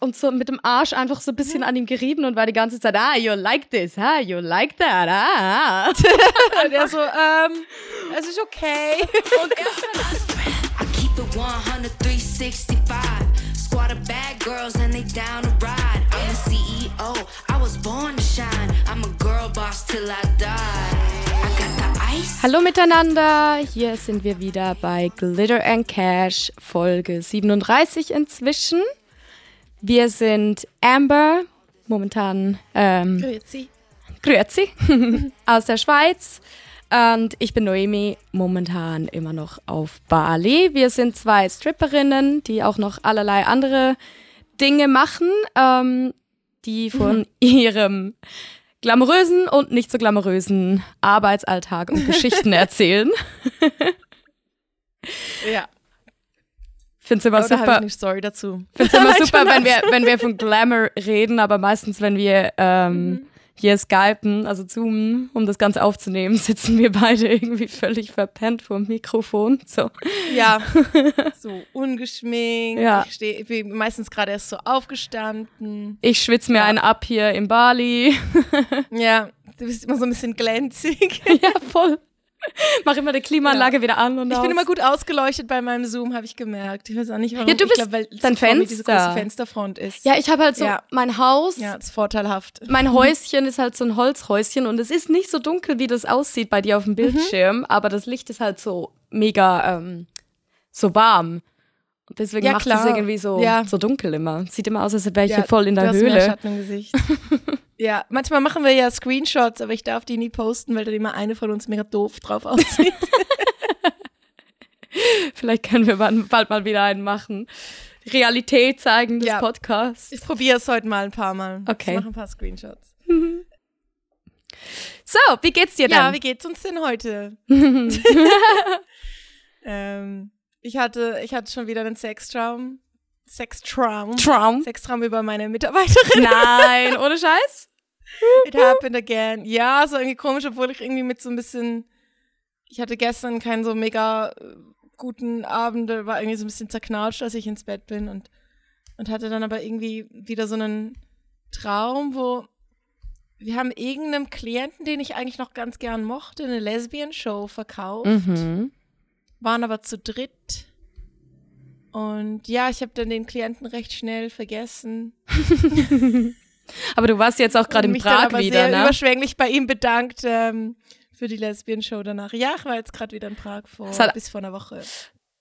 und so mit dem Arsch einfach so ein bisschen an ihm gerieben und war die ganze Zeit, ah, you like this, ah, you like that, ah. und er so, ähm, es ist okay. Und I keep it 100, 365. Squad of bad girls and they down to ride. I'm the CEO, I was born to shine. I'm a girl boss till I die. I got the ice. Hallo miteinander, hier sind wir wieder bei Glitter and Cash, Folge 37 inzwischen. Wir sind Amber, momentan ähm, Grüezi. Grüezi, aus der Schweiz. Und ich bin Noemi, momentan immer noch auf Bali. Wir sind zwei Stripperinnen, die auch noch allerlei andere Dinge machen, ähm, die von ihrem glamourösen und nicht so glamourösen Arbeitsalltag und Geschichten erzählen. Ja. Find's immer Aber da habe ich super, eine Story dazu. find's immer Schon super, wenn wir, wenn wir von Glamour reden, aber meistens, wenn wir ähm, hier skypen, also zoomen, um das Ganze aufzunehmen, sitzen wir beide irgendwie völlig verpennt vor dem Mikrofon. So. Ja, so ungeschminkt. Ja. Ich, steh, ich bin meistens gerade erst so aufgestanden. Ich schwitze mir einen ab hier in Bali. Ja, du bist immer so ein bisschen glänzig. ja, voll. Mach immer die Klimaanlage wieder an und Ich aus. bin immer gut ausgeleuchtet bei meinem Zoom, habe ich gemerkt. Ich weiß auch nicht, warum. Ja, du ich bist glaub, weil dein vor mir diese Fenster. große Fensterfront ist. Ja, ich habe halt so Ja. mein Haus. ja, ist vorteilhaft. Mein Häuschen ist halt so ein Holzhäuschen und es ist nicht so dunkel, wie das aussieht bei dir auf Mhm. dem Bildschirm, aber das Licht ist halt so mega ähm, so warm. Deswegen Ja, macht es irgendwie so, Ja. so dunkel immer. Sieht immer aus, als wäre ich Ja, hier voll in du der hast mehr Höhle. Schatten im Gesicht. ja, manchmal machen wir ja Screenshots, aber ich darf die nie posten, weil dann immer eine von uns mega doof drauf aussieht. Vielleicht können wir bald mal wieder einen machen. Realität zeigen des Ja. Podcasts. Ich probiere es heute mal ein paar Mal. Okay. Ich mache ein paar Screenshots. So, wie geht's dir Ja, denn? wie geht's uns denn heute? ähm, ich hatte, ich hatte schon wieder einen Sextraum. Sextraum. Traum. Sextraum über meine Mitarbeiterin. Nein, ohne Scheiß? It happened again. Ja, so irgendwie komisch, obwohl ich irgendwie mit so ein bisschen. Ich hatte gestern keinen so mega äh, guten Abend, war irgendwie so ein bisschen zerknautscht, als ich ins Bett bin und, und hatte dann aber irgendwie wieder so einen Traum, wo wir haben irgendeinem Klienten, den ich eigentlich noch ganz gern mochte, eine Lesbian-Show verkauft, Mhm. Waren aber zu dritt. Und ja, ich habe dann den Klienten recht schnell vergessen. Aber du warst jetzt auch gerade in mich dann Prag aber wieder, sehr ne? überschwänglich bei ihm bedankt ähm, für die Lesbian-Show danach. Ja, ich war jetzt gerade wieder in Prag vor, hat- bis vor einer Woche.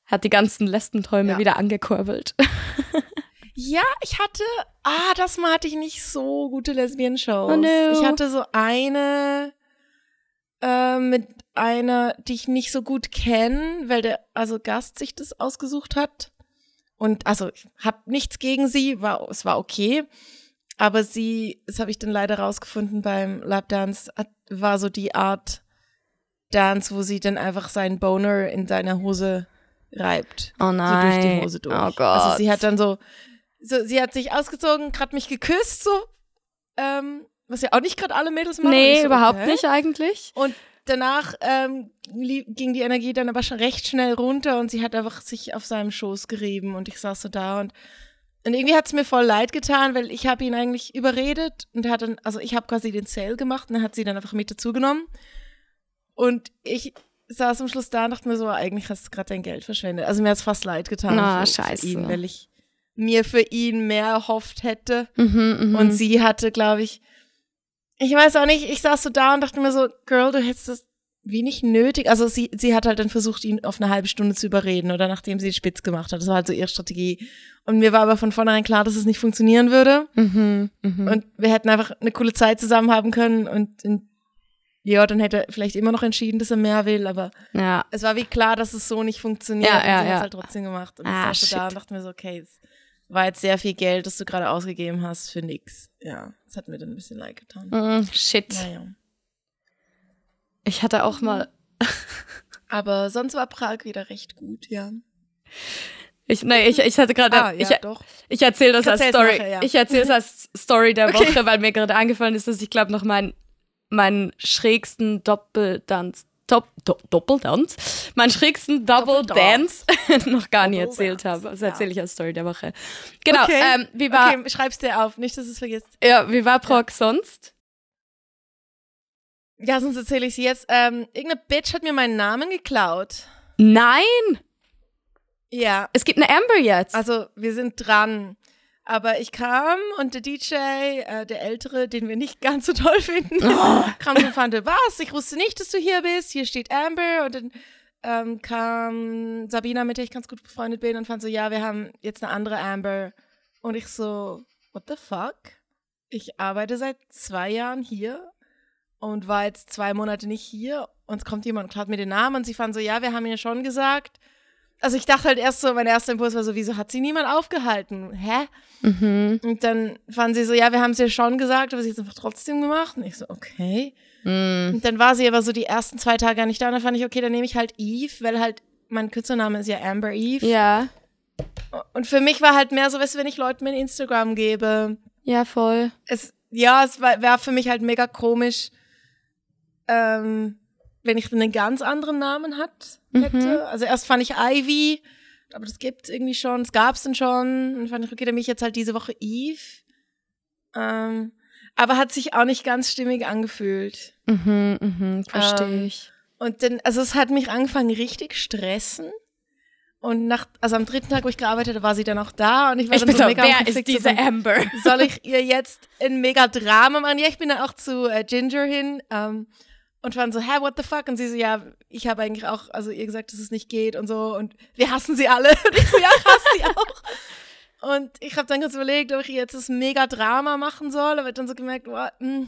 Hat die ganzen Lesbenträume Ja. wieder angekurbelt. Ja, ich hatte, ah, das Mal hatte ich nicht so gute Lesbian-Shows. Oh no. Ich hatte so eine äh, mit einer, die ich nicht so gut kenne, weil der also Gast sich das ausgesucht hat. Und also ich habe nichts gegen sie, war es war okay, aber sie, das habe ich dann leider rausgefunden beim Lapdance, war so die Art Dance, wo sie dann einfach seinen Boner in seiner Hose reibt Oh so durch die nein. Hose durch. Oh Gott. Also sie hat dann so, so sie hat sich ausgezogen, gerade mich geküsst, so, ähm, was ja auch nicht gerade alle Mädels machen. Nee, so, überhaupt okay. nicht eigentlich. Und danach ähm, ging die Energie dann aber schon recht schnell runter und sie hat einfach sich auf seinem Schoß gerieben und ich saß so da und und irgendwie hat es mir voll leid getan, weil ich habe ihn eigentlich überredet und er hat dann, also ich habe quasi den Sale gemacht und er hat sie dann einfach mit dazugenommen. Und ich saß am Schluss da und dachte mir so, eigentlich hast du gerade dein Geld verschwendet. Also mir hat es fast leid getan Na, für, scheiße. für ihn, weil ich mir für ihn mehr erhofft hätte. Mhm, mhm. Und sie hatte, glaube ich, ich weiß auch nicht, ich saß so da und dachte mir so, Girl, du hättest das wenig nötig. Also sie, sie hat halt dann versucht, ihn auf eine halbe Stunde zu überreden oder nachdem sie spitz gemacht hat. Das war halt so ihre Strategie. Und mir war aber von vornherein klar, dass es nicht funktionieren würde. Mhm, mhm. Und wir hätten einfach eine coole Zeit zusammen haben können und, und ja, dann hätte er vielleicht immer noch entschieden, dass er mehr will, aber ja. es war wie klar, dass es so nicht funktioniert. Ja, ja, und sie ja. hat halt trotzdem gemacht. Und Ah, ich saß so da und dachte mir so, okay, es war jetzt sehr viel Geld, das du gerade ausgegeben hast für nix. Ja, das hat mir dann ein bisschen leid getan. Mm, shit. Naja. Ich hatte auch mal. Aber sonst war Prag wieder recht gut, ja. Ich, nee, ich, ich hatte gerade. Ah, ja, ich, doch. ich erzähle das Ich als Story. nachher, ja. Ich erzähle es als Story der Okay. Woche, weil mir gerade eingefallen ist, dass ich glaube noch mein, meinen schrägsten Doppeltanz Top, Do Doppeltanz, meinen schrägsten Double Dance. Dance noch gar nie Double erzählt Dance, habe. Das ja. erzähle ich als Story der Woche. Genau, okay. ähm, wie war, okay, schreib's dir auf, nicht, dass du es vergisst. ja, wie war Prog sonst? Ja, sonst erzähle ich sie jetzt. Ähm, irgendeine Bitch hat mir meinen Namen geklaut. Nein, Ja, es gibt eine Amber jetzt. also wir sind dran. Aber ich kam und der DJ, äh, der Ältere, den wir nicht ganz so toll finden, Oh. kam und fand, was, ich wusste nicht, dass du hier bist, hier steht Amber. Und dann ähm, kam Sabina, mit der ich ganz gut befreundet bin, und fand so, ja, wir haben jetzt eine andere Amber. Und ich so, what the fuck? Ich arbeite seit zwei Jahren hier und war jetzt zwei Monate nicht hier. Und es kommt jemand und klaut mir den Namen. Und sie fanden so, ja, wir haben ihr schon gesagt. Also ich dachte halt erst so, mein erster Impuls war so, wieso hat sie niemand aufgehalten? Hä? mhm. Und dann fanden sie so, ja, wir haben es ihr schon gesagt, aber sie hat es einfach trotzdem gemacht. Und ich so, okay. Mm. Und dann war sie aber so die ersten zwei Tage gar nicht da. Und dann fand ich, okay, dann nehme ich halt Eve, weil halt mein Künstlername ist ja Amber Eve. Ja, Und für mich war halt mehr so, weißt du, wenn ich Leuten mein Instagram gebe, ja, voll. es, ja, es war, war für mich halt mega komisch, ähm, wenn ich einen ganz anderen Namen hat, hätte. Also erst fand ich Ivy, aber das gibt's irgendwie schon, es gab's dann schon. Und fand ich, okay, dann bin ich jetzt halt diese Woche Eve. Ähm, aber hat sich auch nicht ganz stimmig angefühlt. Mhm, mhm, verstehe Ähm, ich. Und dann, also es hat mich angefangen richtig stressen. Und nach, also am dritten Tag, wo ich gearbeitet habe, war sie dann auch da und ich war Ich dann so so, mega wer ist diese Amber? soll ich ihr jetzt ein mega Drama machen? Ja, ich bin dann auch zu äh, Ginger hin ähm, und waren so, hä, what the fuck? Und sie so, ja, ich habe eigentlich auch, also ihr gesagt, dass es nicht geht und so und wir hassen sie alle. Und ich so, ja, ich hasse sie auch. Und ich habe dann kurz überlegt, ob ich jetzt das mega Drama machen soll, aber dann so gemerkt, boah, mh,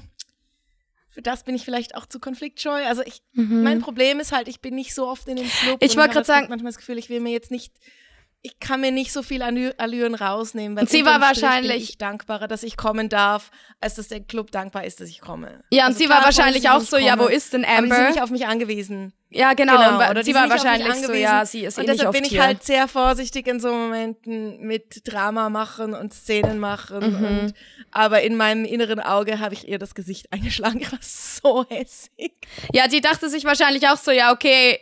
für das bin ich vielleicht auch zu konfliktscheu. Also ich, mein Problem ist halt, ich bin nicht so oft in dem Club. Mhm. Ich wollte halt sagen- manchmal das Gefühl, ich will mir jetzt nicht ich kann mir nicht so viel Allü- Allüren rausnehmen. Weil Und sie war wahrscheinlich- dankbarer, dass ich kommen darf, als dass der Club dankbar ist, dass ich komme. Ja, und Also sie klar war wahrscheinlich sie auch so, ja, wo komme, ist denn Aber die sind Amber? nicht auf mich angewiesen. Ja, genau. Genau, und die sie war wahrscheinlich so, ja, sie ist eh und nicht deshalb bin ich hier. halt sehr vorsichtig in so Momenten mit Drama machen und Szenen machen. Mhm. Und, aber in meinem inneren Auge habe ich ihr das Gesicht eingeschlagen. Ich war so hässlich. Ja, die dachte sich wahrscheinlich auch so, ja, okay,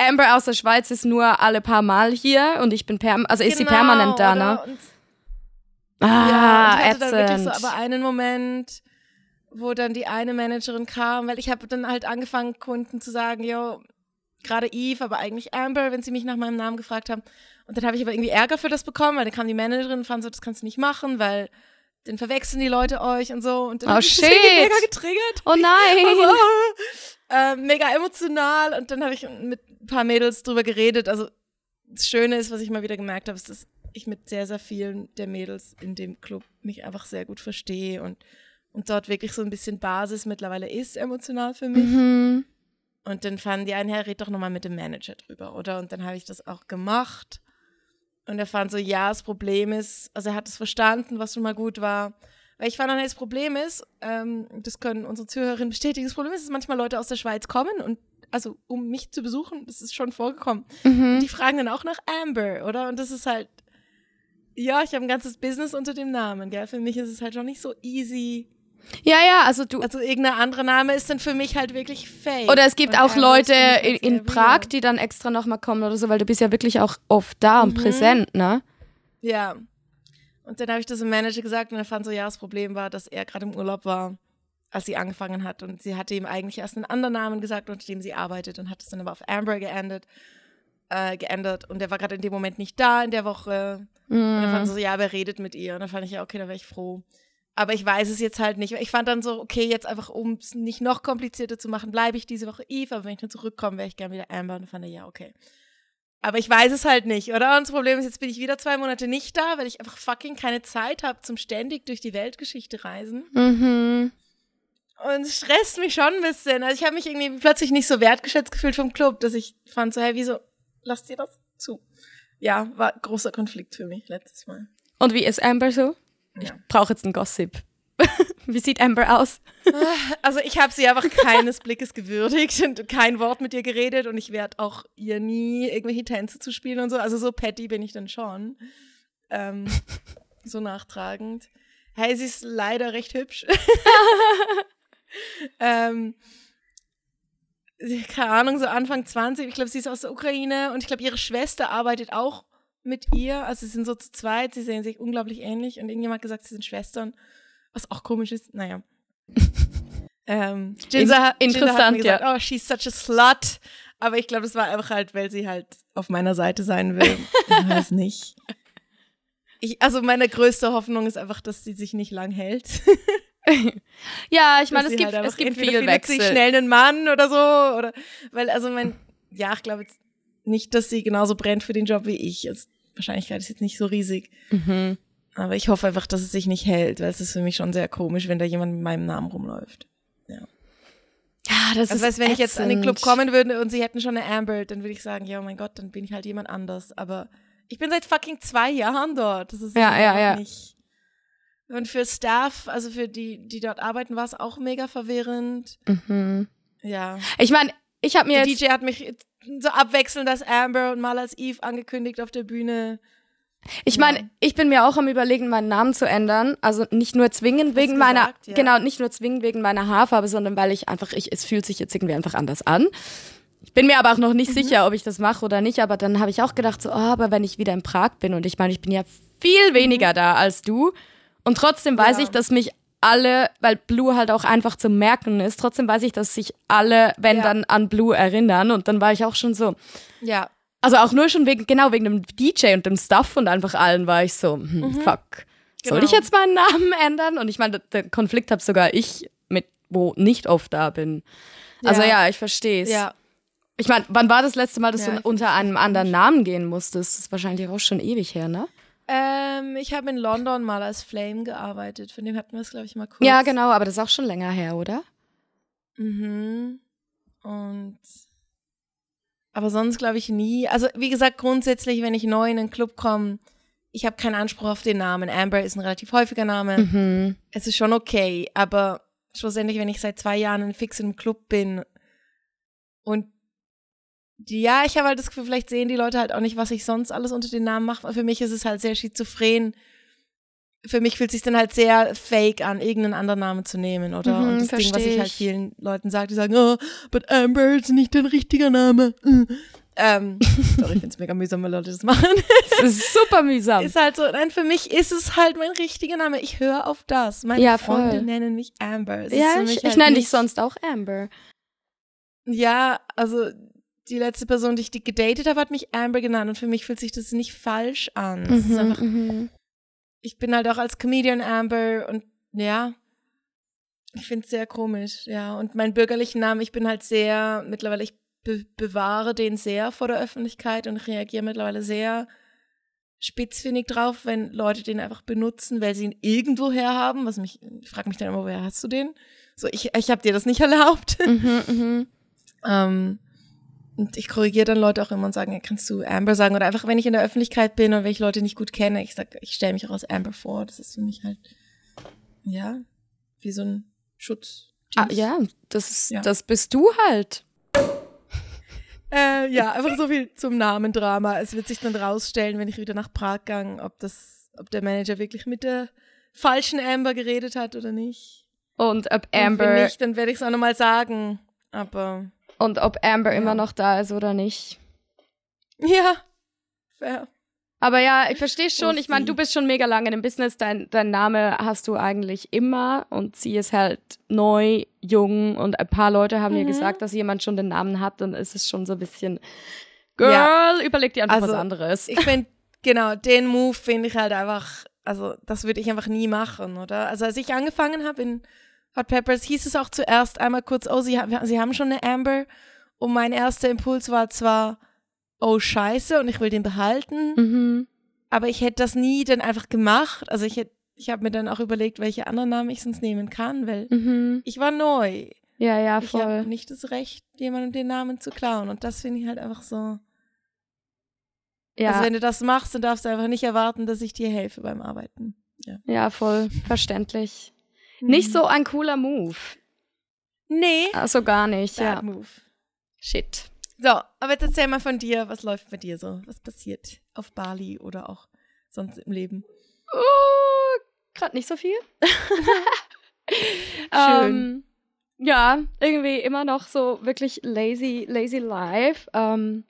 Amber aus der Schweiz ist nur alle paar Mal hier und ich bin perm also ist sie Genau, permanent da, ne? Und Ah, ja, und hatte dann wirklich so ätzend. aber einen Moment, wo dann die eine Managerin kam, weil ich habe dann halt angefangen, Kunden zu sagen, jo, gerade Eve, aber eigentlich Amber, wenn sie mich nach meinem Namen gefragt haben. Und dann habe ich aber irgendwie Ärger für das bekommen, weil dann kam die Managerin und fand so, das kannst du nicht machen, weil dann verwechseln die Leute euch und so. Und dann Oh, shit. mega getriggert. oh nein. Also, äh, mega emotional. Und dann habe ich mit paar Mädels drüber geredet. Also das Schöne ist, was ich mal wieder gemerkt habe, ist, dass ich mit sehr, sehr vielen der Mädels in dem Club mich einfach sehr gut verstehe und, und dort wirklich so ein bisschen Basis mittlerweile ist emotional für mich. mhm. Und dann fanden die einen, Herr, red doch nochmal mit dem Manager drüber, oder? Und dann habe ich das auch gemacht. Und er fand so, ja, das Problem ist, also er hat es verstanden, was schon mal gut war. Weil ich fand dann, das Problem ist, ähm, das können unsere Zuhörerinnen bestätigen, das Problem ist, dass manchmal Leute aus der Schweiz kommen und also um mich zu besuchen, das ist schon vorgekommen. Mhm. Die fragen dann auch nach Amber, oder? Und das ist halt, ja, ich habe ein ganzes Business unter dem Namen, gell? Für mich ist es halt schon nicht so easy. Ja, ja, also du. Also irgendein anderer Name ist dann für mich halt wirklich fake. Oder es gibt Und auch Leute in, in Prag, die dann extra nochmal kommen oder so, weil du bist ja wirklich auch oft da und Mhm. präsent, ne? Ja. Und dann habe ich das dem Manager gesagt und er fand so, ja, das Problem war, dass er gerade im Urlaub war, als sie angefangen hat. Und sie hatte ihm eigentlich erst einen anderen Namen gesagt, unter dem sie arbeitet und hat es dann aber auf Amber geendet, äh, geändert. Und er war gerade in dem Moment nicht da in der Woche. Und dann fand sie so, ja, aber er redet mit ihr. Und dann fand ich, ja, okay, dann wäre ich froh. Aber ich weiß es jetzt halt nicht. Ich fand dann so, okay, jetzt einfach, um es nicht noch komplizierter zu machen, bleibe ich diese Woche Eve. Aber wenn ich dann zurückkomme, wäre ich gerne wieder Amber. Und dann fand er, ja, okay. Aber ich weiß es halt nicht, oder? Und das Problem ist, jetzt bin ich wieder zwei Monate nicht da, weil ich einfach fucking keine Zeit habe zum ständig durch die Weltgeschichte reisen. Mhm. Und es stresst mich schon ein bisschen. Also ich habe mich irgendwie plötzlich nicht so wertgeschätzt gefühlt vom Club, dass ich fand so, hey, wieso lasst ihr das zu? Ja, war großer Konflikt für mich letztes Mal. Und wie ist Amber so? Ich Ja. brauche jetzt einen Gossip. wie sieht Amber aus? Also ich habe sie einfach keines Blickes gewürdigt und kein Wort mit ihr geredet und ich werde auch ihr nie irgendwelche Tänze zu spielen und so. Also so petty bin ich dann schon. Ähm, so nachtragend. Hey, sie ist leider recht hübsch. ähm, keine Ahnung, so Anfang 20. Ich glaube, sie ist aus der Ukraine und ich glaube, ihre Schwester arbeitet auch mit ihr. Also sie sind so zu zweit, sie sehen sich unglaublich ähnlich und irgendjemand hat gesagt, sie sind Schwestern. Was auch komisch ist, naja. ähm, Jinza, hat- Jinza interessant, hat mir gesagt, ja. oh, she's such a slut. Aber ich glaube, das war einfach halt, weil sie halt auf meiner Seite sein will. Ich weiß nicht. Ich, also meine größte Hoffnung ist einfach, dass sie sich nicht lang hält. Ja, ich meine, es gibt, halt es gibt entweder viel findet sie Wechsel. schnell einen Mann oder so. Oder, weil, also mein, ja, ich glaube jetzt nicht, dass sie genauso brennt für den Job wie ich. Also, Wahrscheinlichkeit ist jetzt nicht so riesig. Mhm. Aber ich hoffe einfach, dass es sich nicht hält, weil es ist für mich schon sehr komisch, wenn da jemand mit meinem Namen rumläuft. Ja, das Also ist weißt, wenn ich jetzt an den Club kommen würde und sie hätten schon eine Amber, dann würde ich sagen, ja, oh mein Gott, dann bin ich halt jemand anders. Aber ich bin seit fucking zwei Jahren dort. Das ist Ja, ja, ja. nicht. Und für Staff, also für die, die dort arbeiten, war es auch mega verwirrend. Mhm. Ja. Ich meine, ich habe mir Der jetzt DJ hat mich so abwechselnd als Amber und mal als Eve angekündigt auf der Bühne. Ich meine, ich bin mir auch am überlegen, meinen Namen zu ändern. Also nicht nur zwingend wegen du meiner, gesagt, ja. genau, nicht nur zwingend wegen meiner Haarfarbe, sondern weil ich einfach, ich, es fühlt sich jetzt irgendwie einfach anders an. Ich bin mir aber auch noch Mhm. nicht sicher, ob ich das mache oder nicht. Aber dann habe ich auch gedacht, so, oh, aber wenn ich wieder in Prag bin und ich meine, ich bin ja viel weniger da als du und trotzdem weiß Mhm. Ja. ich, dass mich alle, weil Blue halt auch einfach zu merken ist, trotzdem weiß ich, dass sich alle, wenn Ja. dann an Blue erinnern und dann war ich auch schon so, Ja. also auch nur schon wegen, genau wegen dem DJ und dem Stuff und einfach allen war ich so, hm, fuck. Soll Genau. ich jetzt meinen Namen ändern? Und ich meine, den Konflikt habe sogar ich mit, wo nicht oft da bin. Also Ja. ja, ich verstehe es. Ja. Ich meine, wann war das letzte Mal, dass Ja, du unter einem anderen Namen gehen musstest? Das ist wahrscheinlich auch schon ewig her, ne? Ähm, ich habe in London mal als Flame gearbeitet. Von dem hatten wir es, glaube ich, mal kurz. Ja, genau, aber das ist auch schon länger her, oder? Mhm. Und aber sonst glaube ich nie. Also wie gesagt, grundsätzlich, wenn ich neu in einen Club komme, ich habe keinen Anspruch auf den Namen. Amber ist ein relativ häufiger Name. Mhm. Es ist schon okay, aber schlussendlich, wenn ich seit zwei Jahren fix in einem Club bin und ja, ich habe halt das Gefühl, vielleicht sehen die Leute halt auch nicht, was ich sonst alles unter den Namen mache. Für mich ist es halt sehr schizophren. Für mich fühlt sich dann halt sehr fake an, irgendeinen anderen Namen zu nehmen, oder? Mhm, und das Ding, was ich halt vielen Leuten sage, die sagen, oh, but Amber ist nicht dein richtiger Name. Mm. Ähm, sorry, ich finde es mega mühsam, wenn Leute das machen. Das ist super mühsam. ist halt so, nein, für mich ist es halt mein richtiger Name. Ich höre auf das. Meine Ja, Freunde voll. nennen mich Amber. Es ist ja, ich, mich ich halt nenne dich sonst auch Amber. Ja, also die letzte Person, die ich gedatet habe, hat mich Amber genannt und für mich fühlt sich das nicht falsch an. Mhm, einfach, mhm. ich bin halt auch als Comedian Amber und ja, ich finde es sehr komisch, ja. Und meinen bürgerlichen Namen, ich bin halt sehr, mittlerweile, ich be bewahre den sehr vor der Öffentlichkeit und reagiere mittlerweile sehr spitzfindig drauf, wenn Leute den einfach benutzen, weil sie ihn irgendwo her haben. Was mich, ich frage mich dann immer, woher hast du den? So, ich, ich habe dir das nicht erlaubt. Mhm, mhm. Ähm, und ich korrigiere dann Leute auch immer und sage, ja, kannst du Amber sagen? Oder einfach, wenn ich in der Öffentlichkeit bin und wenn ich Leute nicht gut kenne, ich sag, ich stelle mich auch als Amber vor. Das ist für mich halt, ja, wie so ein Schutz. Ah, ja, das, ist, Ja. das bist du halt. Äh, ja, einfach so viel zum Namendrama. Es wird sich dann rausstellen, wenn ich wieder nach Prag gang, ob das, ob der Manager wirklich mit der falschen Amber geredet hat oder nicht. Und ob Und wenn Amber nicht, dann werde ich es auch nochmal sagen. Aber und ob Amber Ja. immer noch da ist oder nicht. ja, fair. Aber ja, ich verstehe schon. Ich meine, du bist schon mega lange im Business. Dein, dein Name hast du eigentlich immer und sie ist halt neu, jung und ein paar Leute haben mir Mhm. gesagt, dass jemand schon den Namen hat. Dann ist es schon so ein bisschen, Girl, Ja. überleg dir einfach Also, was anderes. Ich finde, genau, den Move finde ich halt einfach, also das würde ich einfach nie machen, oder? Also als ich angefangen habe in Hot Peppers, hieß es auch zuerst einmal kurz, oh, sie, haben- sie haben schon eine Amber. Und mein erster Impuls war zwar, oh scheiße, und ich will den behalten, mhm. aber ich hätte das nie dann einfach gemacht. Also ich hätte, ich habe mir dann auch überlegt, welche anderen Namen ich sonst nehmen kann, weil Mhm. ich war neu. Ja, ja, Ich habe voll. nicht das Recht, jemandem den Namen zu klauen. Und das finde ich halt einfach so. Ja, Also wenn du das machst, dann darfst du einfach nicht erwarten, dass ich dir helfe beim Arbeiten. ja, voll. Verständlich. Nicht so ein cooler Move. Nee, Also gar nicht, bad ja. move. Shit. So, aber jetzt erzähl mal von dir, was läuft bei dir so? Was passiert auf Bali oder auch sonst im Leben? Oh, gerade nicht so viel. Schön. Ähm, ja, irgendwie immer noch so wirklich lazy, lazy life. Ähm,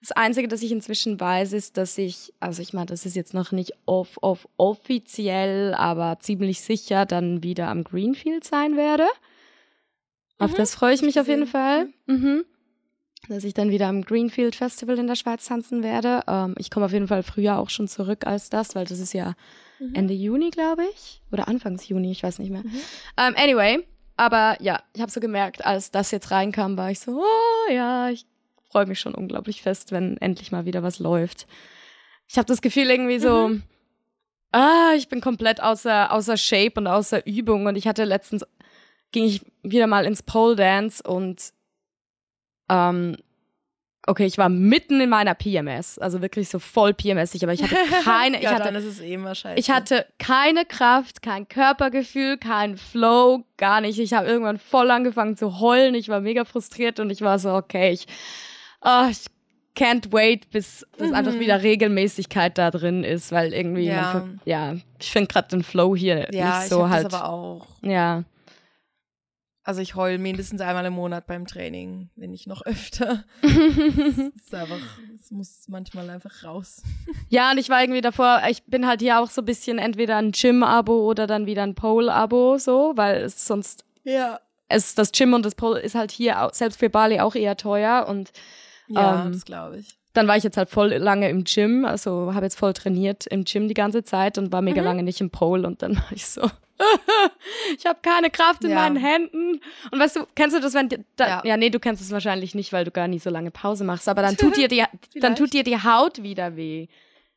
das Einzige, das ich inzwischen weiß, ist, dass ich, also ich meine, das ist jetzt noch nicht off, off offiziell, aber ziemlich sicher dann wieder am Greenfield sein werde. Auf Mhm, das freue ich mich auf jeden. Fall. Mhm. Dass ich dann wieder am Greenfield Festival in der Schweiz tanzen werde. Ähm, ich komme auf jeden Fall früher auch schon zurück als das, weil das ist ja Mhm. Ende Juni, glaube ich. Oder Anfangs Juni, ich weiß nicht mehr. Ähm, anyway, aber ja, ich habe so gemerkt, als das jetzt reinkam, war ich so, oh ja, ich freue mich schon unglaublich fest, wenn endlich mal wieder was läuft. Ich habe das Gefühl irgendwie so, ah, ich bin komplett außer, außer Shape und außer Übung und ich hatte letztens, ging ich wieder mal ins Pole Dance und ähm, okay, ich war mitten in meiner PMS, also wirklich so voll PMSig, aber ich hatte keine, ich ja, hatte dann ist es eh ich hatte keine Kraft, kein Körpergefühl, kein Flow, gar nicht. Ich habe irgendwann voll angefangen zu heulen. Ich war mega frustriert und ich war so, okay, ich, ah, ich can't wait, bis das einfach Mhm. wieder Regelmäßigkeit da drin ist, weil irgendwie, man Ja. ver- ja, ich finde gerade den Flow hier ja, nicht so ich halt. das aber auch. ja, Also ich heul mindestens einmal im Monat beim Training, wenn nicht noch öfter. Es ist einfach, es muss manchmal einfach raus. ja, und ich war irgendwie davor, ich bin halt hier auch so ein bisschen entweder ein Gym-Abo oder dann wieder ein Pole-Abo, so, weil es sonst Ja. es, das Gym und das Pole ist halt hier selbst für Bali auch eher teuer und Ja, Ähm, das glaube ich. dann war ich jetzt halt voll lange im Gym, also habe jetzt voll trainiert im Gym die ganze Zeit und war mega lange nicht im Pole und dann war ich so, ich habe keine Kraft in Ja. meinen Händen. Und weißt du, kennst du das, wenn da, ja. Ja. nee, du kennst es wahrscheinlich nicht, weil du gar nie so lange Pause machst, aber dann tut dir die, dann tut dir die Haut wieder weh.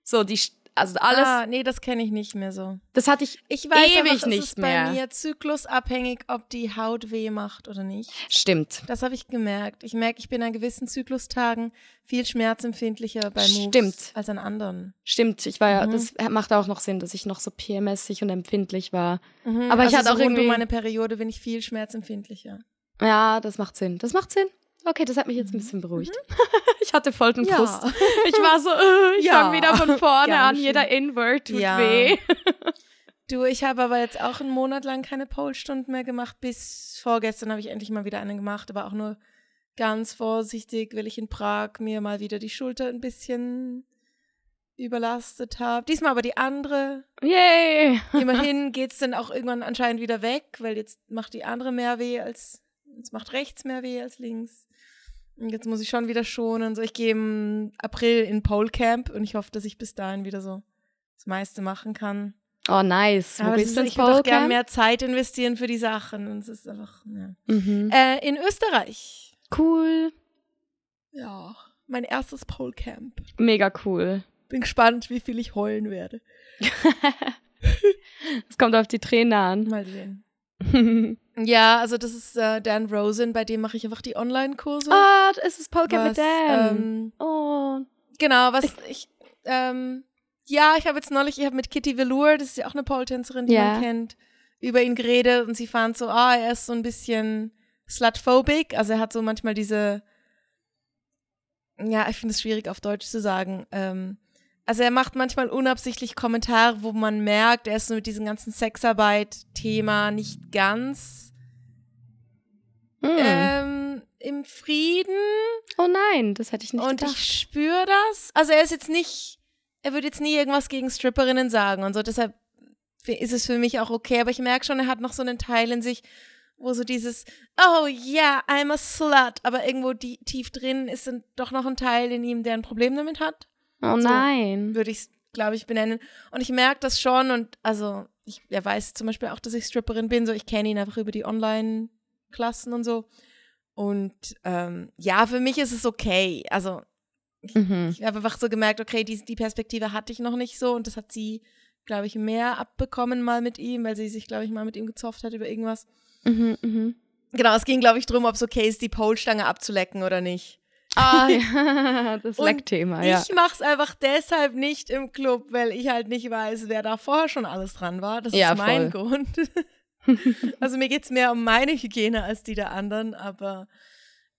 So die, also alles, ah, nee, das kenne ich nicht mehr so. das hatte ich Ich weiß Ewig es nicht ist mehr. bei mir zyklusabhängig, ob die Haut weh macht oder nicht. Stimmt. Das habe ich gemerkt. Ich merke, ich bin an gewissen Zyklustagen viel schmerzempfindlicher bei Moves Stimmt. als an anderen. Stimmt, ich war ja, Mhm. das macht auch noch Sinn, dass ich noch so PMSig und empfindlich war. Mhm, Aber ich also hatte so auch rund irgendwie- um meine Periode bin ich viel schmerzempfindlicher. Ja, das macht Sinn. Das macht Sinn. Okay, das hat mich jetzt ein bisschen beruhigt. Ich hatte voll den Mhm. Ja. Frust. Ich war so, äh, ich Ja. fange wieder von vorne an. schön. Jeder Invert tut Ja. weh. Du, ich habe aber jetzt auch einen Monat lang keine Pole-Stunden mehr gemacht. Bis vorgestern habe ich endlich mal wieder eine gemacht, aber auch nur ganz vorsichtig, weil ich in Prag mir mal wieder die Schulter ein bisschen überlastet habe. Diesmal aber die andere. Yay. Immerhin geht es dann auch irgendwann anscheinend wieder weg, weil jetzt macht die andere mehr weh als, jetzt macht rechts mehr weh als links. Jetzt muss ich schon wieder schonen. So, ich gehe im April in Pole Camp und ich hoffe, dass ich bis dahin wieder so das meiste machen kann. Oh, nice. Wo Aber bist ist, du ich würde auch gerne mehr Zeit investieren für die Sachen. Und es ist einfach, ja. Mhm. Äh, in Österreich. Cool. Ja. Mein erstes Pole Camp. Mega cool. Bin gespannt, wie viel ich heulen werde. Es kommt auf die Tränen an. Mal sehen. Ja, also das ist äh, Dan Rosen, bei dem mache ich einfach die Online-Kurse. Ah, es ist Pole Camp mit Dan. ähm, oh. Genau, was ich, ähm, ja, ich habe jetzt neulich, ich habe mit Kitty Velour, das ist ja auch eine Pole-Tänzerin, die Ja. man kennt, über ihn geredet und sie fand so, ah, er ist so ein bisschen slutphobic, also er hat so manchmal diese, ja, ich finde es schwierig auf Deutsch zu sagen, ähm, also er macht manchmal unabsichtlich Kommentare, wo man merkt, er ist so mit diesem ganzen Sexarbeit-Thema nicht ganz Hm. ähm, im Frieden. oh nein, das hätte ich nicht Und gedacht. ich spüre das. Also er ist jetzt nicht, er würde jetzt nie irgendwas gegen Stripperinnen sagen und so. Deshalb ist es für mich auch okay. Aber ich merke schon, er hat noch so einen Teil in sich, wo so dieses, oh yeah, I'm a slut. Aber irgendwo die, tief drin ist dann doch noch ein Teil in ihm, der ein Problem damit hat. oh so. nein. Würde ich es, glaube ich, benennen. Und ich merke das schon und also, ich, er weiß zum Beispiel auch, dass ich Stripperin bin. So, ich kenne ihn einfach über die Online-Klassen und so. Und ähm, ja, für mich ist es okay. Also Mhm. ich habe einfach so gemerkt, okay, die, die Perspektive hatte ich noch nicht so und das hat sie, glaube ich, mehr abbekommen mal mit ihm, weil sie sich, glaube ich, mal mit ihm gezofft hat über irgendwas. Mhm, mhm. Genau, es ging, glaube ich, darum, ob es okay ist, die Polstange abzulecken oder nicht. Ah, ja. das Leckthema, ja. Ich mache es einfach deshalb nicht im Club, weil ich halt nicht weiß, wer da vorher schon alles dran war. Das Ja, ist mein voll. Grund. also mir geht es mehr um meine Hygiene als die der anderen, aber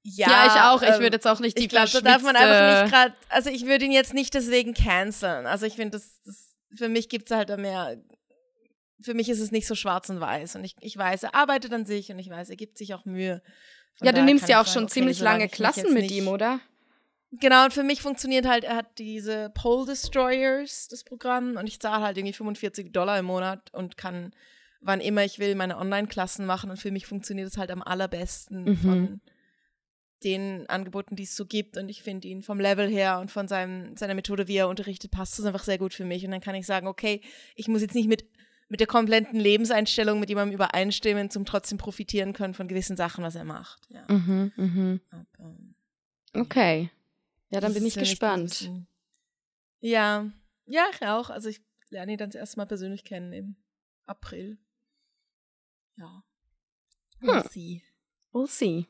ja. Ja, ich auch. Ich ähm, würde jetzt auch nicht die ich glaube, da darf man einfach nicht gerade, also ich würde ihn jetzt nicht deswegen canceln. Also ich finde, das, das, für mich gibt es halt da mehr für mich ist es nicht so schwarz und weiß. Und ich, ich weiß, er arbeitet an sich und ich weiß, er gibt sich auch Mühe. Von ja, du nimmst ja ich auch sagen, schon okay, ziemlich lange ich Klassen mit ihm, oder? Genau, und für mich funktioniert halt, er hat diese Pole Destroyers, das Programm, und ich zahle halt irgendwie 45 Dollar im Monat und kann, wann immer ich will, meine Online-Klassen machen. Und für mich funktioniert es halt am allerbesten Mhm. von den Angeboten, die es so gibt. Und ich finde ihn vom Level her und von seinem, seiner Methode, wie er unterrichtet, passt es einfach sehr gut für mich. Und dann kann ich sagen, okay, ich muss jetzt nicht mit, mit der kompletten Lebenseinstellung mit jemandem übereinstimmen, zum trotzdem profitieren können von gewissen Sachen, was er macht. Ja. Mhm, mhm. Aber, Okay. Ja, dann das bin ich gespannt. Ja, ja, ich auch. Also ich lerne ihn dann das erste Mal persönlich kennen im April. Ja. We'll Hm. see. We'll see.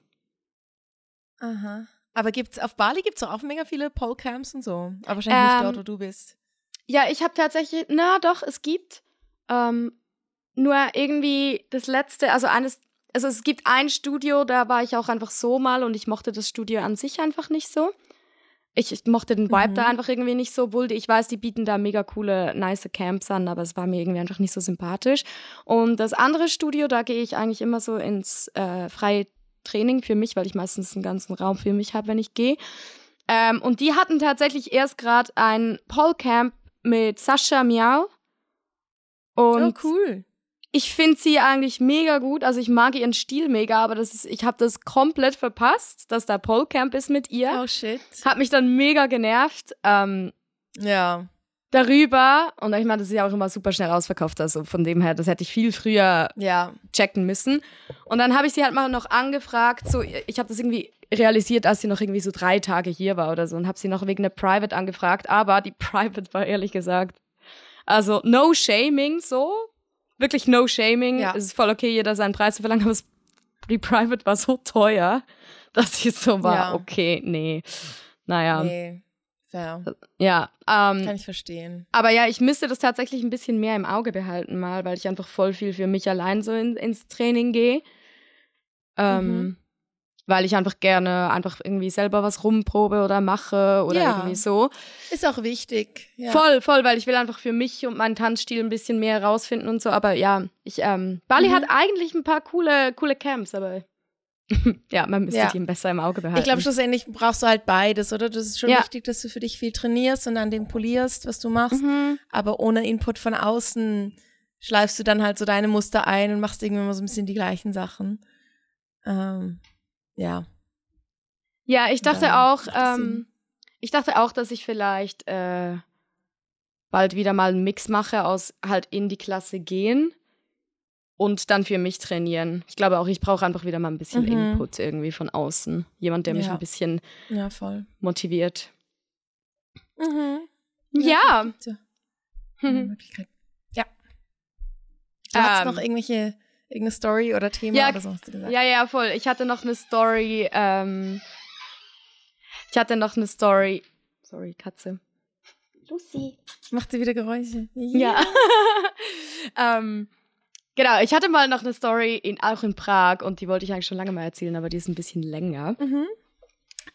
Aha. Aber gibt's auf Bali gibt's doch auch mega viele Polcamps und so. Aber wahrscheinlich nicht Ähm, dort, wo du bist. Ja, ich habe tatsächlich, na doch, es gibt ähm, nur irgendwie das letzte, also eines, also es gibt ein Studio, da war ich auch einfach so mal und ich mochte das Studio an sich einfach nicht so. Ich, ich mochte den Vibe Mhm. da einfach irgendwie nicht so, obwohl die, ich weiß, die bieten da mega coole, nice Camps an, aber es war mir irgendwie einfach nicht so sympathisch. Und das andere Studio, da gehe ich eigentlich immer so ins äh, freie Training für mich, weil ich meistens einen ganzen Raum für mich habe, wenn ich gehe. Ähm, und die hatten tatsächlich erst gerade ein Polcamp mit Sascha Miau. Und oh, cool. Ich finde sie eigentlich mega gut. Also ich mag ihren Stil mega, aber das ist, ich habe das komplett verpasst, dass da Polcamp ist mit ihr. Oh, shit. Hat mich dann mega genervt. Ähm, Ja. darüber, und ich meine, das ist ja auch immer super schnell ausverkauft, also von dem her, das hätte ich viel früher Ja. checken müssen. Und dann habe ich sie halt mal noch angefragt, so, ich habe das irgendwie realisiert, als sie noch irgendwie so drei Tage hier war oder so und habe sie noch wegen der Private angefragt, aber die Private war ehrlich gesagt, also no shaming so, wirklich no shaming, Ja. es ist voll okay, jeder seinen Preis zu verlangen, aber es, die Private war so teuer, dass ich so war, Ja. okay, nee, naja, Nee. Fair. ja, ähm, Kann ich verstehen. aber ja, ich müsste das tatsächlich ein bisschen mehr im Auge behalten mal, weil ich einfach voll viel für mich allein so in, ins Training gehe. Ähm, Mhm. Weil ich einfach gerne einfach irgendwie selber was rumprobe oder mache oder Ja. irgendwie so. Ist auch wichtig. Ja. Voll, voll, weil ich will einfach für mich und meinen Tanzstil ein bisschen mehr herausfinden und so. Aber ja, ich, ähm, Bali Mhm. hat eigentlich ein paar coole, coole Camps, aber ja, man müsste Ja. die besser im Auge behalten. Ich glaube, schlussendlich brauchst du halt beides, oder? Das ist schon Ja. wichtig, dass du für dich viel trainierst und an dem polierst, was du machst. Mhm. Aber ohne Input von außen schleifst du dann halt so deine Muster ein und machst irgendwie immer so ein bisschen die gleichen Sachen. Ähm, ja. Ja, ich dachte Dann auch, ähm, ich dachte auch, dass ich vielleicht äh, bald wieder mal einen Mix mache aus halt in die Klasse gehen und dann für mich trainieren. Ich glaube auch, ich brauche einfach wieder mal ein bisschen Mhm. Input irgendwie von außen. Jemand, der mich Ja. ein bisschen Ja, motiviert. Mhm. Ja. ja. Ja. Du hast Ähm. noch irgendwelche, irgendeine Story oder Thema Ja, oder so hast du gesagt. Ja, ja, voll. Ich hatte noch eine Story. Ähm, ich hatte noch eine Story. Sorry, Katze. Lucy. Macht sie wieder Geräusche? Ja. ähm, genau, ich hatte mal noch eine Story in, auch in Prag und die wollte ich eigentlich schon lange mal erzählen, aber die ist ein bisschen länger. Mhm.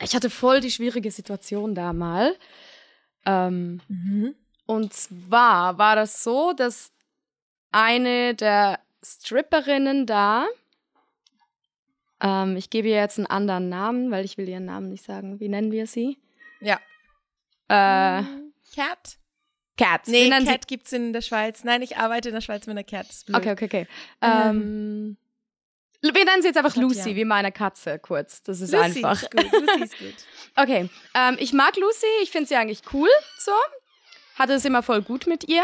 Ich hatte voll die schwierige Situation da mal. Ähm, Mhm. und zwar war das so, dass eine der Stripperinnen da, ähm, ich gebe ihr jetzt einen anderen Namen, weil ich will ihren Namen nicht sagen. Wie nennen wir sie? Ja. Äh, Cat? Cat. Nee, nennen sie Cat gibt's in der Schweiz. Nein, ich arbeite in der Schweiz mit einer Cat. Okay, okay, okay. Ähm. Ähm, wir nennen sie jetzt einfach Gott, Lucy, ja. wie meine Katze, kurz. Das ist Lucy einfach. Ist gut. Lucy ist gut. Okay, ähm, ich mag Lucy, ich finde sie eigentlich cool, so. Hatte es immer voll gut mit ihr.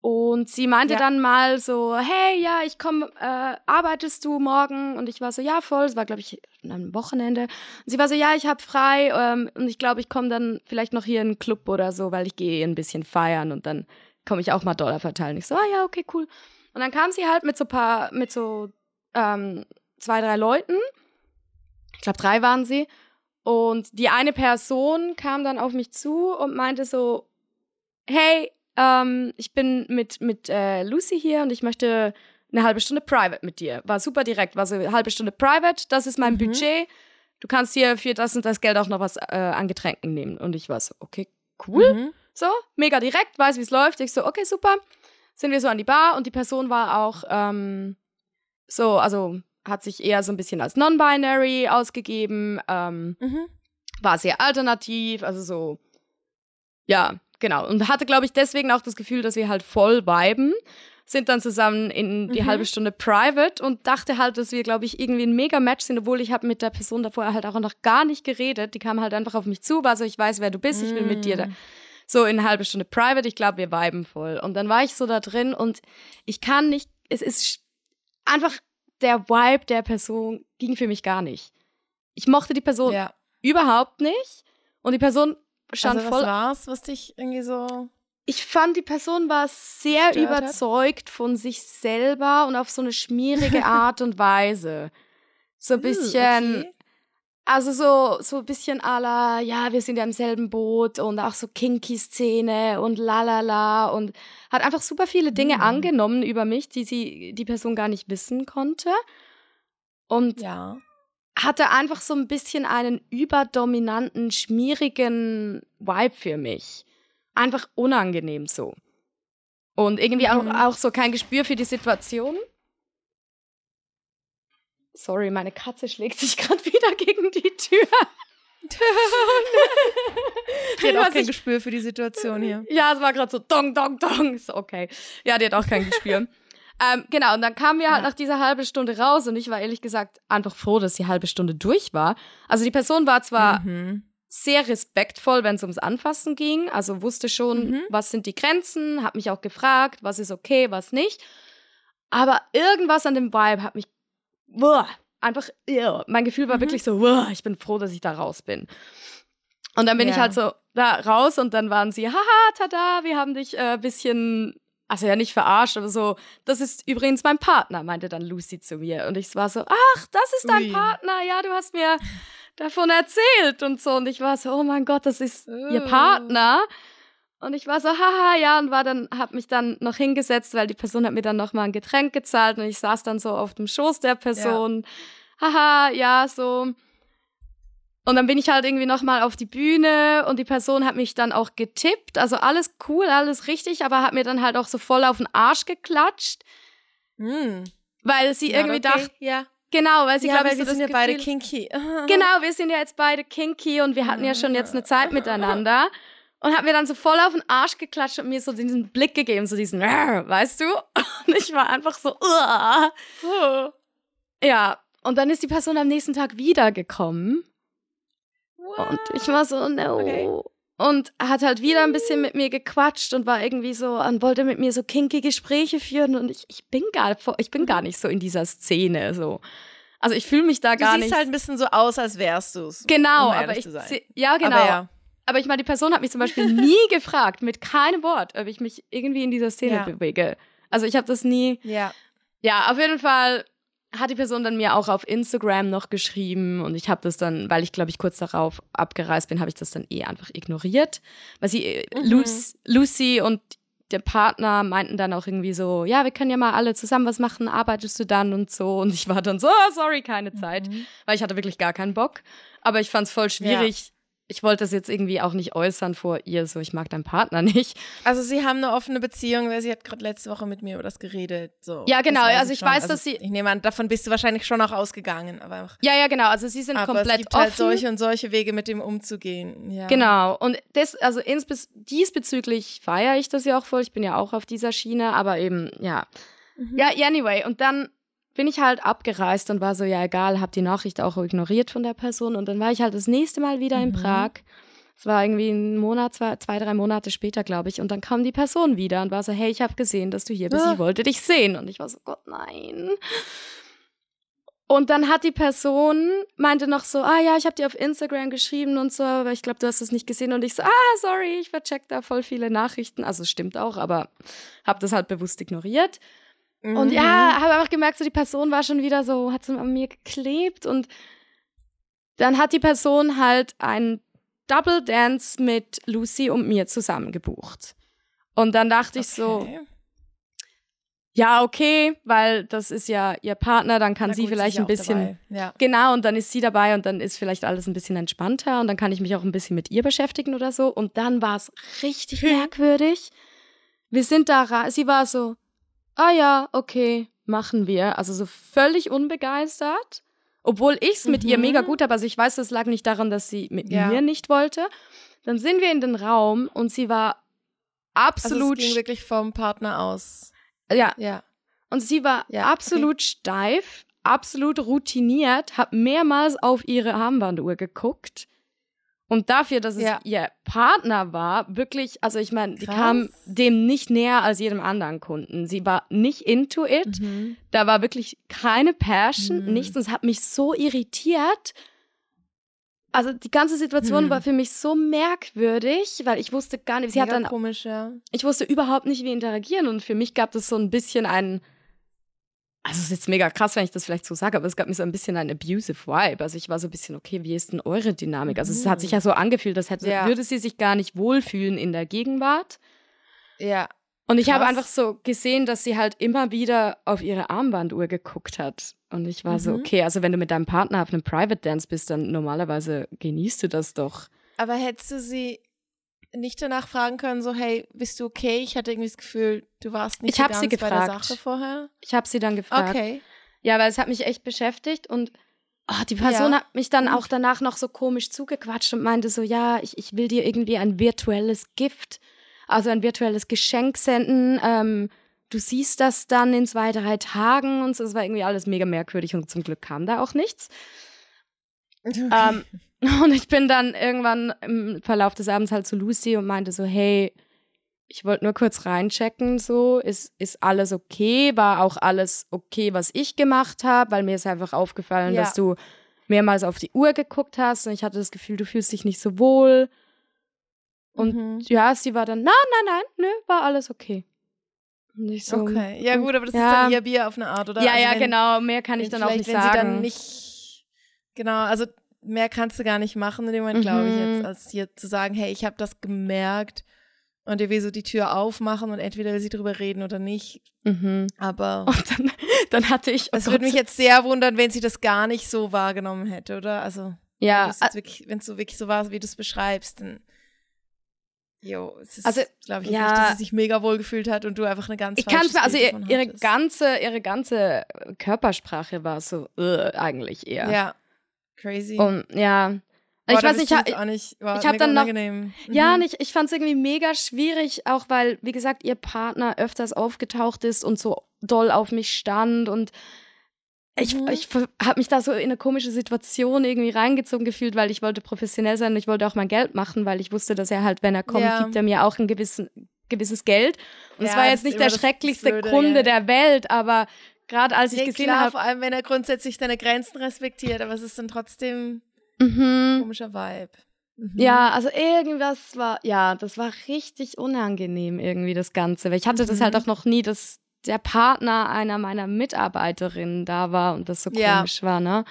Und sie meinte Ja. dann mal so, hey, ja, ich komme, äh, arbeitest du morgen? Und ich war so, ja, voll. Es war, glaube ich, einem Wochenende. Und sie war so, ja, ich habe frei ähm, und ich glaube, ich komme dann vielleicht noch hier in einen Club oder so, weil ich gehe ein bisschen feiern und dann komme ich auch mal Dollar verteilen. Ich so, ah ja, okay, cool. Und dann kam sie halt mit so paar, mit so ähm, zwei, drei Leuten. Ich glaube, drei waren sie. Und die eine Person kam dann auf mich zu und meinte so, hey, ähm, ich bin mit, mit äh, Lucy hier und ich möchte eine halbe Stunde Private mit dir. War super direkt, war so eine halbe Stunde Private, das ist mein Mhm. Budget. Du kannst hier für das und das Geld auch noch was äh, an Getränken nehmen. Und ich war so, okay, cool. Mhm. So, mega direkt, weiß, wie es läuft. Ich so, okay, super. sind wir so an die Bar und die Person war auch ähm, so, also hat sich eher so ein bisschen als non-binary ausgegeben, ähm, Mhm. war sehr alternativ, also so, ja, genau. Und hatte, glaube ich, deswegen auch das Gefühl, dass wir halt voll viben. Sind dann zusammen in die Mhm. halbe Stunde private und dachte halt, dass wir, glaube ich, irgendwie ein mega Match sind, obwohl ich habe mit der Person davor halt auch noch gar nicht geredet. Die kam halt einfach auf mich zu, war so, ich weiß, wer du bist, ich will mit dir da. Mm. So in eine halbe Stunde private, ich glaube, wir viben voll. Und dann war ich so da drin und ich kann nicht, es ist einfach der Vibe der Person ging für mich gar nicht. Ich mochte die Person Ja. überhaupt nicht und die Person stand Also was voll war's, was dich irgendwie so. ich fand, die Person war sehr Gestört hat? überzeugt von sich selber und auf so eine schmierige Art und Weise. So ein bisschen, Okay. also so, so ein bisschen la, ja, wir sind ja im selben Boot und auch so Kinky-Szene und la la la und hat einfach super viele Dinge Mhm. angenommen über mich, die sie, die Person gar nicht wissen konnte. Und Ja. Hatte einfach so ein bisschen einen überdominanten, schmierigen Vibe für mich. Einfach unangenehm so. Und irgendwie Mhm. auch, auch so kein Gespür für die Situation. Sorry, meine Katze schlägt sich gerade wieder gegen die Tür. Die hat auch kein ich- Gespür für die Situation hier. Ja, es war gerade so dong, dong, dong. Ist okay. Ja, die hat auch kein Gespür. ähm, genau, und dann kamen wir halt Ja. nach dieser halben Stunde raus und ich war ehrlich gesagt einfach froh, dass die halbe Stunde durch war. Also die Person war zwar Mhm. sehr respektvoll, wenn es ums Anfassen ging. Also wusste schon, Mhm. was sind die Grenzen, hat mich auch gefragt, was ist okay, was nicht. Aber irgendwas an dem Vibe hat mich uah, einfach, ew. mein Gefühl war Mhm. wirklich so, uah, ich bin froh, dass ich da raus bin. Und dann bin ich Ja. halt so da raus und dann waren sie, haha, tada, wir haben dich ein äh, bisschen, also ja nicht verarscht, aber so, das ist übrigens mein Partner, meinte dann Lucy zu mir. Und ich war so, ach, das ist dein Ui. Partner, ja, du hast mir davon erzählt und so. Und ich war so, oh mein Gott, das ist ihr Oh. Partner. Und ich war so, haha, ja, und war dann, hab mich dann noch hingesetzt, weil die Person hat mir dann noch mal ein Getränk gezahlt und ich saß dann so auf dem Schoß der Person. Haha, ja, so. Und dann bin ich halt irgendwie noch mal auf die Bühne und die Person hat mich dann auch getippt. Also alles cool, alles richtig, aber hat mir dann halt auch so voll auf den Arsch geklatscht, Mhm. weil sie Ja, irgendwie okay. dachte, ja. genau, weil sie ja, glaube ich so wir das sind ja beide Gefühl- kinky. Genau, wir sind ja jetzt beide kinky und wir hatten ja schon jetzt eine Zeit miteinander. Und hat mir dann so voll auf den Arsch geklatscht und mir so diesen Blick gegeben, so diesen, weißt du? Und ich war einfach so, "Uah." Oh. ja. Und dann ist die Person am nächsten Tag wiedergekommen und ich war so, no. Okay. Und hat halt wieder ein bisschen mit mir gequatscht und war irgendwie so, und wollte mit mir so kinky Gespräche führen und ich, ich bin gar, ich bin gar nicht so in dieser Szene, so. Also ich fühle mich da Du gar siehst nicht. halt ein bisschen so aus, als wärst du's. Genau, um aber ich. zu sein. ze- Ja, genau. Aber ja. Aber ich meine, die Person hat mich zum Beispiel nie gefragt, mit keinem Wort, ob ich mich irgendwie in dieser Szene Ja. bewege. Also ich habe das nie. Ja. Ja, auf jeden Fall hat die Person dann mir auch auf Instagram noch geschrieben und ich habe das dann, weil ich glaube ich kurz darauf abgereist bin, habe ich das dann eh einfach ignoriert. Weil sie, äh, Mhm. Lucy, Lucy und der Partner meinten dann auch irgendwie so, ja, wir können ja mal alle zusammen was machen, arbeitest du dann und so. Und ich war dann so, "Ah, sorry, keine Zeit, Mhm. weil ich hatte wirklich gar keinen Bock. Aber ich fand es voll schwierig. Ich wollte das jetzt irgendwie auch nicht äußern vor ihr, so ich mag deinen Partner nicht. Also sie haben eine offene Beziehung, weil sie hat gerade letzte Woche mit mir über das geredet. So. Ja, genau, also ich schon. weiß, dass sie- Ich nehme an, davon bist du wahrscheinlich schon auch ausgegangen, aber einfach. Ja, ja, genau. Also sie sind aber komplett es gibt halt offen. solche und solche Wege, mit dem umzugehen. Ja. Genau. Und das, also diesbezüglich feiere ich das ja auch voll. Ich bin ja auch auf dieser Schiene, aber eben, ja. Mhm. Ja, ja, anyway. Und dann bin ich halt abgereist und war so, ja, egal, hab die Nachricht auch ignoriert von der Person. Und dann war ich halt das nächste Mal wieder in Mhm. Prag. Es war irgendwie ein Monat, zwei, zwei drei Monate später, glaube ich. Und dann kam die Person wieder und war so, hey, ich habe gesehen, dass du hier bist. Ah. Ich wollte dich sehen. Und ich war so, Gott, nein. Und dann hat die Person, meinte noch so, ah ja, ich habe dir auf Instagram geschrieben und so, aber ich glaube, du hast es nicht gesehen. Und ich so, ah, sorry, ich vercheck da voll viele Nachrichten. Also stimmt auch, aber habe das halt bewusst ignoriert. Und Mhm. ja, habe einfach gemerkt, so die Person war schon wieder so, hat so an mir geklebt. Und dann hat die Person halt einen Double Dance mit Lucy und mir zusammen gebucht. Und dann dachte ich so, Okay. ja, okay, weil das ist ja ihr Partner, dann kann Na sie gut, vielleicht ja ein bisschen. dabei. Ja. Genau, und dann ist sie dabei und dann ist vielleicht alles ein bisschen entspannter und dann kann ich mich auch ein bisschen mit ihr beschäftigen oder so. Und dann war es richtig Hm. merkwürdig. wir sind da. Sie war so, ah ja, okay, machen wir. Also so völlig unbegeistert. Obwohl ich es mit ihr Mhm. mega gut habe. Also ich weiß, das lag nicht daran, dass sie mit Ja. mir nicht wollte. Dann sind wir in den Raum und sie war Also absolut, es ging wirklich vom Partner aus. ja, Ja. und sie war Ja, absolut steif, absolut routiniert, hat mehrmals auf ihre Armbanduhr geguckt. Und dafür, dass es Ja. ihr Partner war, wirklich, also ich meine, die kam dem nicht näher als jedem anderen Kunden. Sie war nicht into it. Mhm. Da war wirklich keine Passion, Mhm. nichts. Und es hat mich so irritiert. Also die ganze Situation Mhm. war für mich so merkwürdig, weil ich wusste gar nicht, sie hat Mega dann komisch, ja. ich wusste überhaupt nicht, wie interagieren. Und für mich gab es so ein bisschen ein. Also, es ist jetzt mega krass, wenn ich das vielleicht so sage, aber es gab mir so ein bisschen ein abusive Vibe. Also, ich war so ein bisschen, okay, wie ist denn eure Dynamik? Also, es hat sich ja so angefühlt, als hätte, Ja. würde sie sich gar nicht wohlfühlen in der Gegenwart. Ja. Und ich habe einfach so gesehen, dass sie halt immer wieder auf ihre Armbanduhr geguckt hat. Und ich war so, Mhm. okay, also wenn du mit deinem Partner auf einem Private Dance bist, dann normalerweise genießt du das doch. Aber hättest du sie nicht danach fragen können, so, hey, bist du okay? Ich hatte irgendwie das Gefühl, du warst nicht Ich so hab sie ganz bei der gefragt. Sache vorher. Ich habe sie dann gefragt. Okay. Ja, weil es hat mich echt beschäftigt und oh, die Person Ja. hat mich dann auch danach noch so komisch zugequatscht und meinte so, ja, ich, ich will dir irgendwie ein virtuelles Gift, also ein virtuelles Geschenk senden. Ähm, du siehst das dann in zwei, drei Tagen und so. Es war irgendwie alles mega merkwürdig und zum Glück kam da auch nichts. Ähm, und ich bin dann irgendwann im Verlauf des Abends halt zu Lucy und meinte so, hey, ich wollte nur kurz reinchecken, so, ist, ist alles okay? War auch alles okay, was ich gemacht habe? Weil mir ist einfach aufgefallen, Ja. dass du mehrmals auf die Uhr geguckt hast und ich hatte das Gefühl, du fühlst dich nicht so wohl. Und Mhm. ja, sie war dann, nein, nein, nein, nö, war alles okay. Und ich so, Okay. Ja, gut, aber das Ja. ist dann ihr Bier auf eine Art, oder? ja, Also ja, wenn- genau, mehr kann ich wenn dann auch nicht wenn sagen. sie dann nicht. Genau, also mehr kannst du gar nicht machen in dem Moment, glaube ich, Mhm. jetzt, als hier zu sagen, hey, ich habe das gemerkt und ihr will so die Tür aufmachen und entweder will sie drüber reden oder nicht. mhm. Aber Und dann, dann hatte ich, oh es würde mich jetzt sehr wundern, wenn sie das gar nicht so wahrgenommen hätte, oder? Also, ja, wenn es so wirklich so war, wie du es beschreibst, dann. Jo, es ist, Also, glaube ich, ja. nicht, dass sie sich mega wohl gefühlt hat und du einfach eine ganz Ich kann es mir, also ihr, ihre ganze, ihre ganze Körpersprache war so äh, eigentlich eher. Ja, crazy. Und ja, Boah, ich weiß bist nicht, ich, auch nicht ich hab mega dann noch- unangenehm. ja, Mhm. nicht, ich fand es irgendwie mega schwierig, auch weil, wie gesagt, ihr Partner öfters aufgetaucht ist und so doll auf mich stand und ich, Mhm. ich habe mich da so in eine komische Situation irgendwie reingezogen gefühlt, weil ich wollte professionell sein und ich wollte auch mein Geld machen, weil ich wusste, dass er halt, wenn er kommt, Ja. gibt er mir auch ein gewissen, gewisses Geld. Und es Ja, war jetzt nicht der schrecklichste Blöde, Kunde ja. der Welt, aber gerade als ich Nee, gesehen habe, vor allem, wenn er grundsätzlich deine Grenzen respektiert, aber es ist dann trotzdem mhm. ein komischer Vibe. Mhm. Ja, also irgendwas war, ja, das war richtig unangenehm irgendwie das Ganze. Weil ich hatte das Mhm. halt auch noch nie, dass der Partner einer meiner Mitarbeiterinnen da war und das so Ja. komisch war, ne?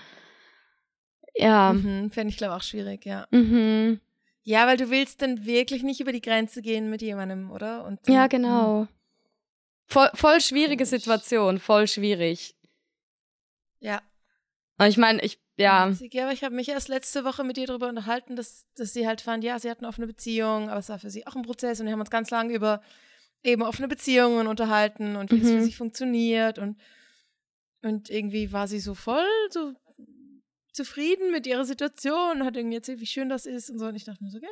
Ja. Mhm, Fände ich, glaube auch schwierig, ja. Mhm. Ja, weil du willst dann wirklich nicht über die Grenze gehen mit jemandem, oder? Und Ja, genau. Voll, voll schwierige. Situation, voll schwierig. Ja. Und ich meine, ich, ja. Ja, aber ich habe mich erst letzte Woche mit ihr darüber unterhalten, dass, dass sie halt fand, ja, sie hatten offene Beziehung, aber es war für sie auch ein Prozess und wir haben uns ganz lange über eben offene Beziehungen unterhalten und wie es Mhm. für sie funktioniert und, und irgendwie war sie so voll so zufrieden mit ihrer Situation, hat irgendwie erzählt, wie schön das ist und so und ich dachte mir so, okay,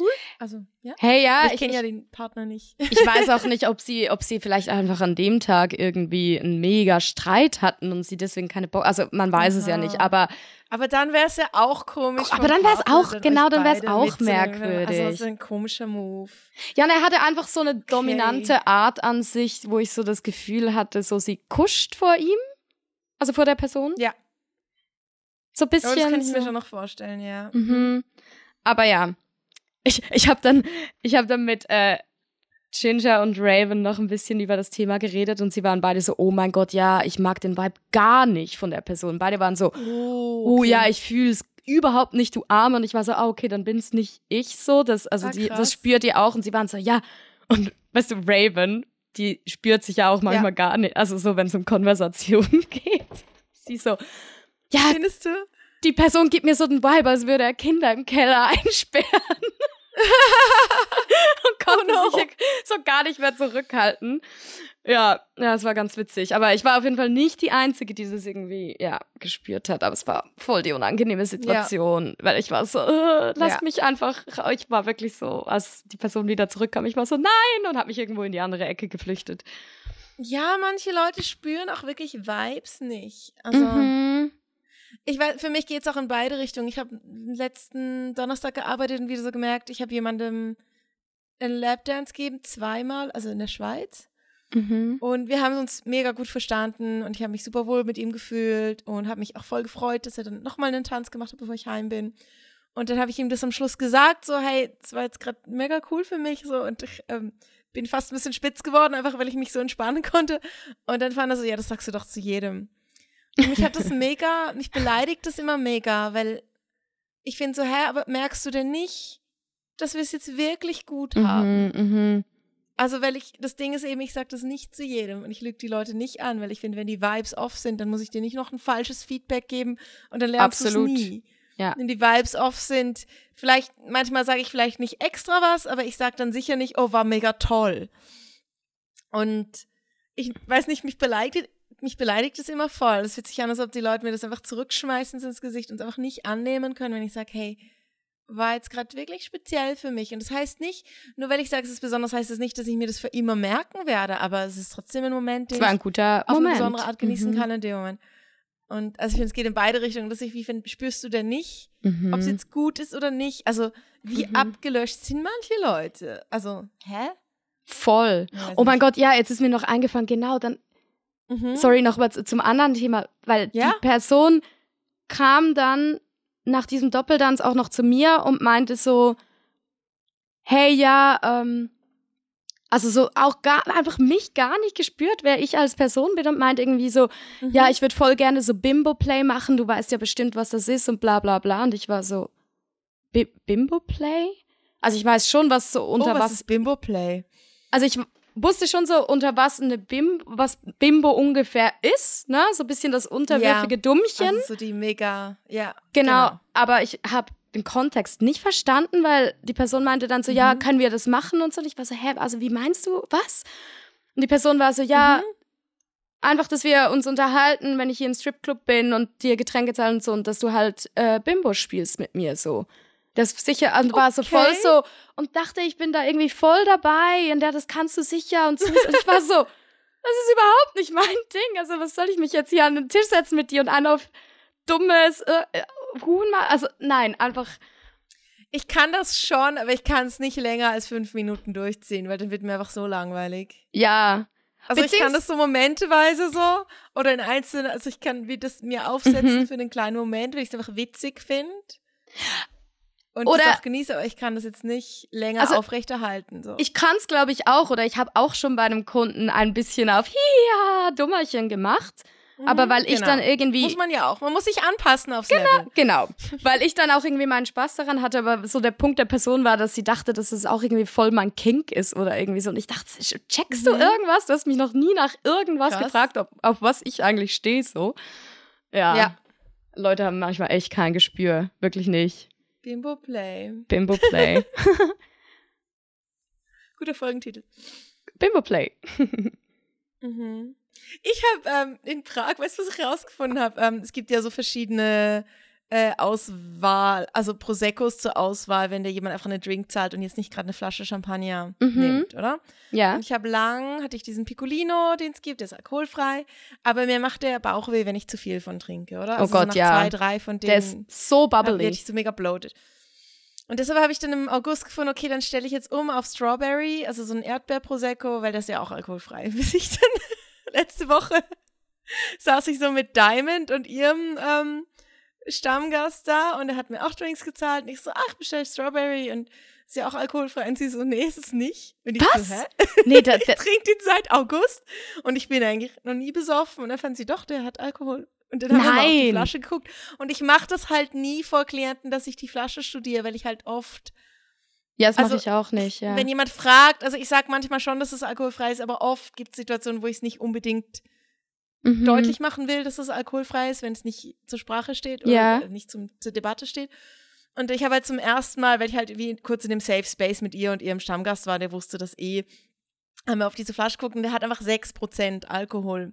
cool, also ja. Hey, ja, ich ich, kenne ja den Partner nicht. ich weiß auch nicht, ob sie, ob sie vielleicht einfach an dem Tag irgendwie einen mega Streit hatten und sie deswegen keine Bock, also man weiß es ja Aha. nicht, aber Aber dann wäre es ja auch komisch. Aber dann wär's Partner, auch- dann genau, dann wär's beide auch. Also merkwürdig. das ist ein komischer Move. Ja, und er hatte einfach so eine dominante Art an sich, wo ich so das Gefühl hatte, so sie kuscht vor ihm. Also vor der Person. Ja. So ein bisschen. Aber das kann ich mir schon noch vorstellen, ja. Mhm. Aber ja, ich, ich habe dann, ich hab dann mit äh, Ginger und Raven noch ein bisschen über das Thema geredet und sie waren beide so, oh mein Gott, ja, ich mag den Vibe gar nicht von der Person. Beide waren so, Oh, oh ja, ich fühle es überhaupt nicht, du Arme. Und ich war so, ah, okay, dann bin's nicht ich so. Das, also Ah, die, das spürt ihr auch. Und sie waren so, ja. Und weißt du, Raven, die spürt sich ja auch manchmal gar nicht. Also so, wenn es um Konversationen geht. Sie so, ja, Findest du? die Person gibt mir so den Vibe, als würde er Kinder im Keller einsperren. und konnte Oh no. sich so gar nicht mehr zurückhalten. Ja, ja, es war ganz witzig. Aber ich war auf jeden Fall nicht die Einzige, die das irgendwie, ja, gespürt hat. Aber es war voll die unangenehme Situation, weil ich war so, äh, lasst Ja. mich einfach, ich war wirklich so, als die Person wieder zurückkam, ich war so, nein, und habe mich irgendwo in die andere Ecke geflüchtet. Ja, manche Leute spüren auch wirklich Vibes nicht. Also, Mhm. Ich weiß, für mich geht es auch in beide Richtungen. Ich habe letzten Donnerstag gearbeitet und wieder so gemerkt, ich habe jemandem einen Lapdance gegeben, zweimal, also in der Schweiz. Mhm. Und wir haben uns mega gut verstanden und ich habe mich super wohl mit ihm gefühlt und habe mich auch voll gefreut, dass er dann nochmal einen Tanz gemacht hat, bevor ich heim bin. Und dann habe ich ihm das am Schluss gesagt, so, hey, das war jetzt gerade mega cool für mich, so, und ich ähm, bin fast ein bisschen spitz geworden, einfach weil ich mich so entspannen konnte. Und dann fand er so, ja, das sagst du doch zu jedem. Und mich hat das mega, mich beleidigt das immer mega, weil ich finde so, hä, aber merkst du denn nicht, dass wir es jetzt wirklich gut haben? Mhm, mhm. Also, weil ich, das Ding ist eben, ich sage das nicht zu jedem und ich lüge die Leute nicht an, weil ich finde, wenn die Vibes off sind, dann muss ich dir nicht noch ein falsches Feedback geben und dann lernst du es nie. Ja. Wenn die Vibes off sind, vielleicht, manchmal sage ich vielleicht nicht extra was, aber ich sage dann sicher nicht, oh, war mega toll. Und ich weiß nicht, mich beleidigt, mich beleidigt es immer voll. Es fühlt sich an, als ob die Leute mir das einfach zurückschmeißen ins Gesicht und es einfach nicht annehmen können, wenn ich sage, hey, war jetzt gerade wirklich speziell für mich. Und das heißt nicht, nur weil ich sage, es ist besonders, heißt es nicht, dass ich mir das für immer merken werde, aber es ist trotzdem ein Moment, den ein ich auf eine besondere Art genießen Mhm. kann in dem Moment. Und also ich finde, es geht in beide Richtungen. Dass ich, wie find, spürst du denn nicht, Mhm. ob es jetzt gut ist oder nicht? Also, wie Mhm. abgelöscht sind manche Leute? Also, hä? Voll. Oh mein nicht. Gott, ja, jetzt ist mir noch eingefallen, genau, dann Mhm. Sorry, noch mal zu- zum anderen Thema, weil Ja? die Person kam dann nach diesem Doppeldanz auch noch zu mir und meinte so, hey, ja, ähm, also so auch gar, einfach mich gar nicht gespürt, wer ich als Person bin und meint irgendwie so, Mhm. ja, ich würde voll gerne so Bimbo-Play machen, du weißt ja bestimmt, was das ist und bla bla bla. Und ich war so, Bi Bimbo-Play? Also ich weiß schon, was so oh, unter was, was ist Bimbo Play? also ich wusste schon so, unter was eine Bim, was Bimbo ungefähr ist, ne? So ein bisschen das unterwürfige Dummchen. Also so die mega, ja. genau. Aber ich habe den Kontext nicht verstanden, weil die Person meinte dann so, ja, Mhm. können wir das machen und so. Und ich war so, hä, also wie meinst du, was? Und die Person war so, ja, Mhm. einfach, dass wir uns unterhalten, wenn ich hier im Stripclub bin und dir Getränke zahlen und so und dass du halt äh, Bimbo spielst mit mir so. Das sicher und war so Okay. voll so und dachte, ich bin da irgendwie voll dabei und ja, das kannst du sicher und so. Und ich war so, das ist überhaupt nicht mein Ding. Also was soll ich mich jetzt hier an den Tisch setzen mit dir und an auf dummes äh, äh, Huhn machen? Also nein, einfach Ich kann das schon, aber ich kann es nicht länger als fünf Minuten durchziehen, weil dann wird mir einfach so langweilig. ja. Also ich kann Beziehungs- das so momenteweise so oder in einzelnen, also ich kann wie das mir aufsetzen Mhm. für einen kleinen Moment, wenn ich es einfach witzig finde. Und Oder- das auch genieße, aber ich kann das jetzt nicht länger Also, aufrechterhalten. So. Ich kann es, glaube ich, auch oder ich habe auch schon bei einem Kunden ein bisschen auf Hiha, Dummerchen gemacht. Aber Mhm, weil ich genau. dann irgendwie Muss man ja auch. Man muss sich anpassen aufs Level. Genau, weil ich dann auch irgendwie meinen Spaß daran hatte, aber so der Punkt der Person war, dass sie dachte, dass es auch irgendwie voll mein Kink ist oder irgendwie so. Und ich dachte, checkst du Mhm. irgendwas? Du hast mich noch nie nach irgendwas Krass. gefragt, ob, auf was ich eigentlich stehe, so. Ja. Ja. Leute haben manchmal echt kein Gespür. Wirklich nicht. Bimbo Play. Bimbo Play. Guter Folgentitel. Bimbo Play. Mhm. Ich habe ähm, in Prag, weißt du, was ich rausgefunden habe? Ähm, es gibt ja so verschiedene äh, Auswahl, also Proseccos zur Auswahl, wenn dir jemand einfach einen Drink zahlt und jetzt nicht gerade eine Flasche Champagner Mhm. nimmt, oder? Ja. Und ich habe lang, hatte ich diesen Piccolino, den es gibt, der ist alkoholfrei, aber mir macht der Bauchweh, wenn ich zu viel von trinke, oder? Oh Also Gott, so nach ja. zwei, drei von denen Der ist so bubbly. ich so mega bloated. Und deshalb habe ich dann im August gefunden, okay, dann stelle ich jetzt um auf Strawberry, also so ein Erdbeer-Prosecco, weil das ist ja auch alkoholfrei. Bis ich dann letzte Woche saß ich so mit Diamond und ihrem ähm, Stammgast da und er hat mir auch Drinks gezahlt und ich so, ach, bestell Strawberry und ist ja auch alkoholfrei. Und sie so, nee, ist es nicht. Und ich Was? so, hä? Nee, da, da, Trinkt ihn seit August und ich bin eigentlich noch nie besoffen. Und dann fand sie, doch, der hat Alkohol. Und dann haben wir auf die. Flasche geguckt. Und ich mache das halt nie vor Klienten, dass ich die Flasche studiere, weil ich halt oft, ja, das mache Also, ich auch nicht, ja. wenn jemand fragt, also ich sage manchmal schon, dass es alkoholfrei ist, aber oft gibt es Situationen, wo ich es nicht unbedingt Mhm. deutlich machen will, dass es alkoholfrei ist, wenn es nicht zur Sprache steht oder Ja. nicht zum, zur Debatte steht. Und ich habe halt zum ersten Mal, weil ich halt wie kurz in dem Safe Space mit ihr und ihrem Stammgast war, der wusste das eh, haben wir auf diese Flasche geguckt und der hat einfach 6% Alkohol.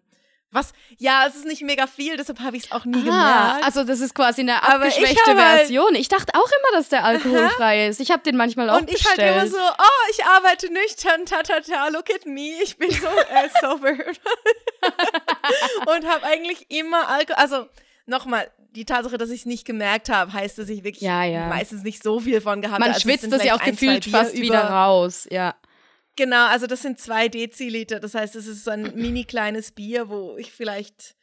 Was? Ja, es ist nicht mega viel, deshalb habe ich es auch nie Ah, gemerkt. also das ist quasi eine Aber ich abgeschwächte hab halt- Version. Ich dachte auch immer, dass der alkoholfrei ist. Ich habe den manchmal auch und ich bestellt. halt immer so, oh, ich arbeite nüchtern, ta ta ta, look at me, ich bin so äh, sober. und habe eigentlich immer Alkohol, also nochmal, die Tatsache, dass ich es nicht gemerkt habe, heißt, dass ich wirklich Ja, ja. meistens nicht so viel von gehabt Man habe. Also es schwitzt das ja auch ein, gefühlt fast wieder raus. Ja. Genau, also das sind zwei Deziliter. Das heißt, es ist so ein mini kleines Bier, wo ich vielleicht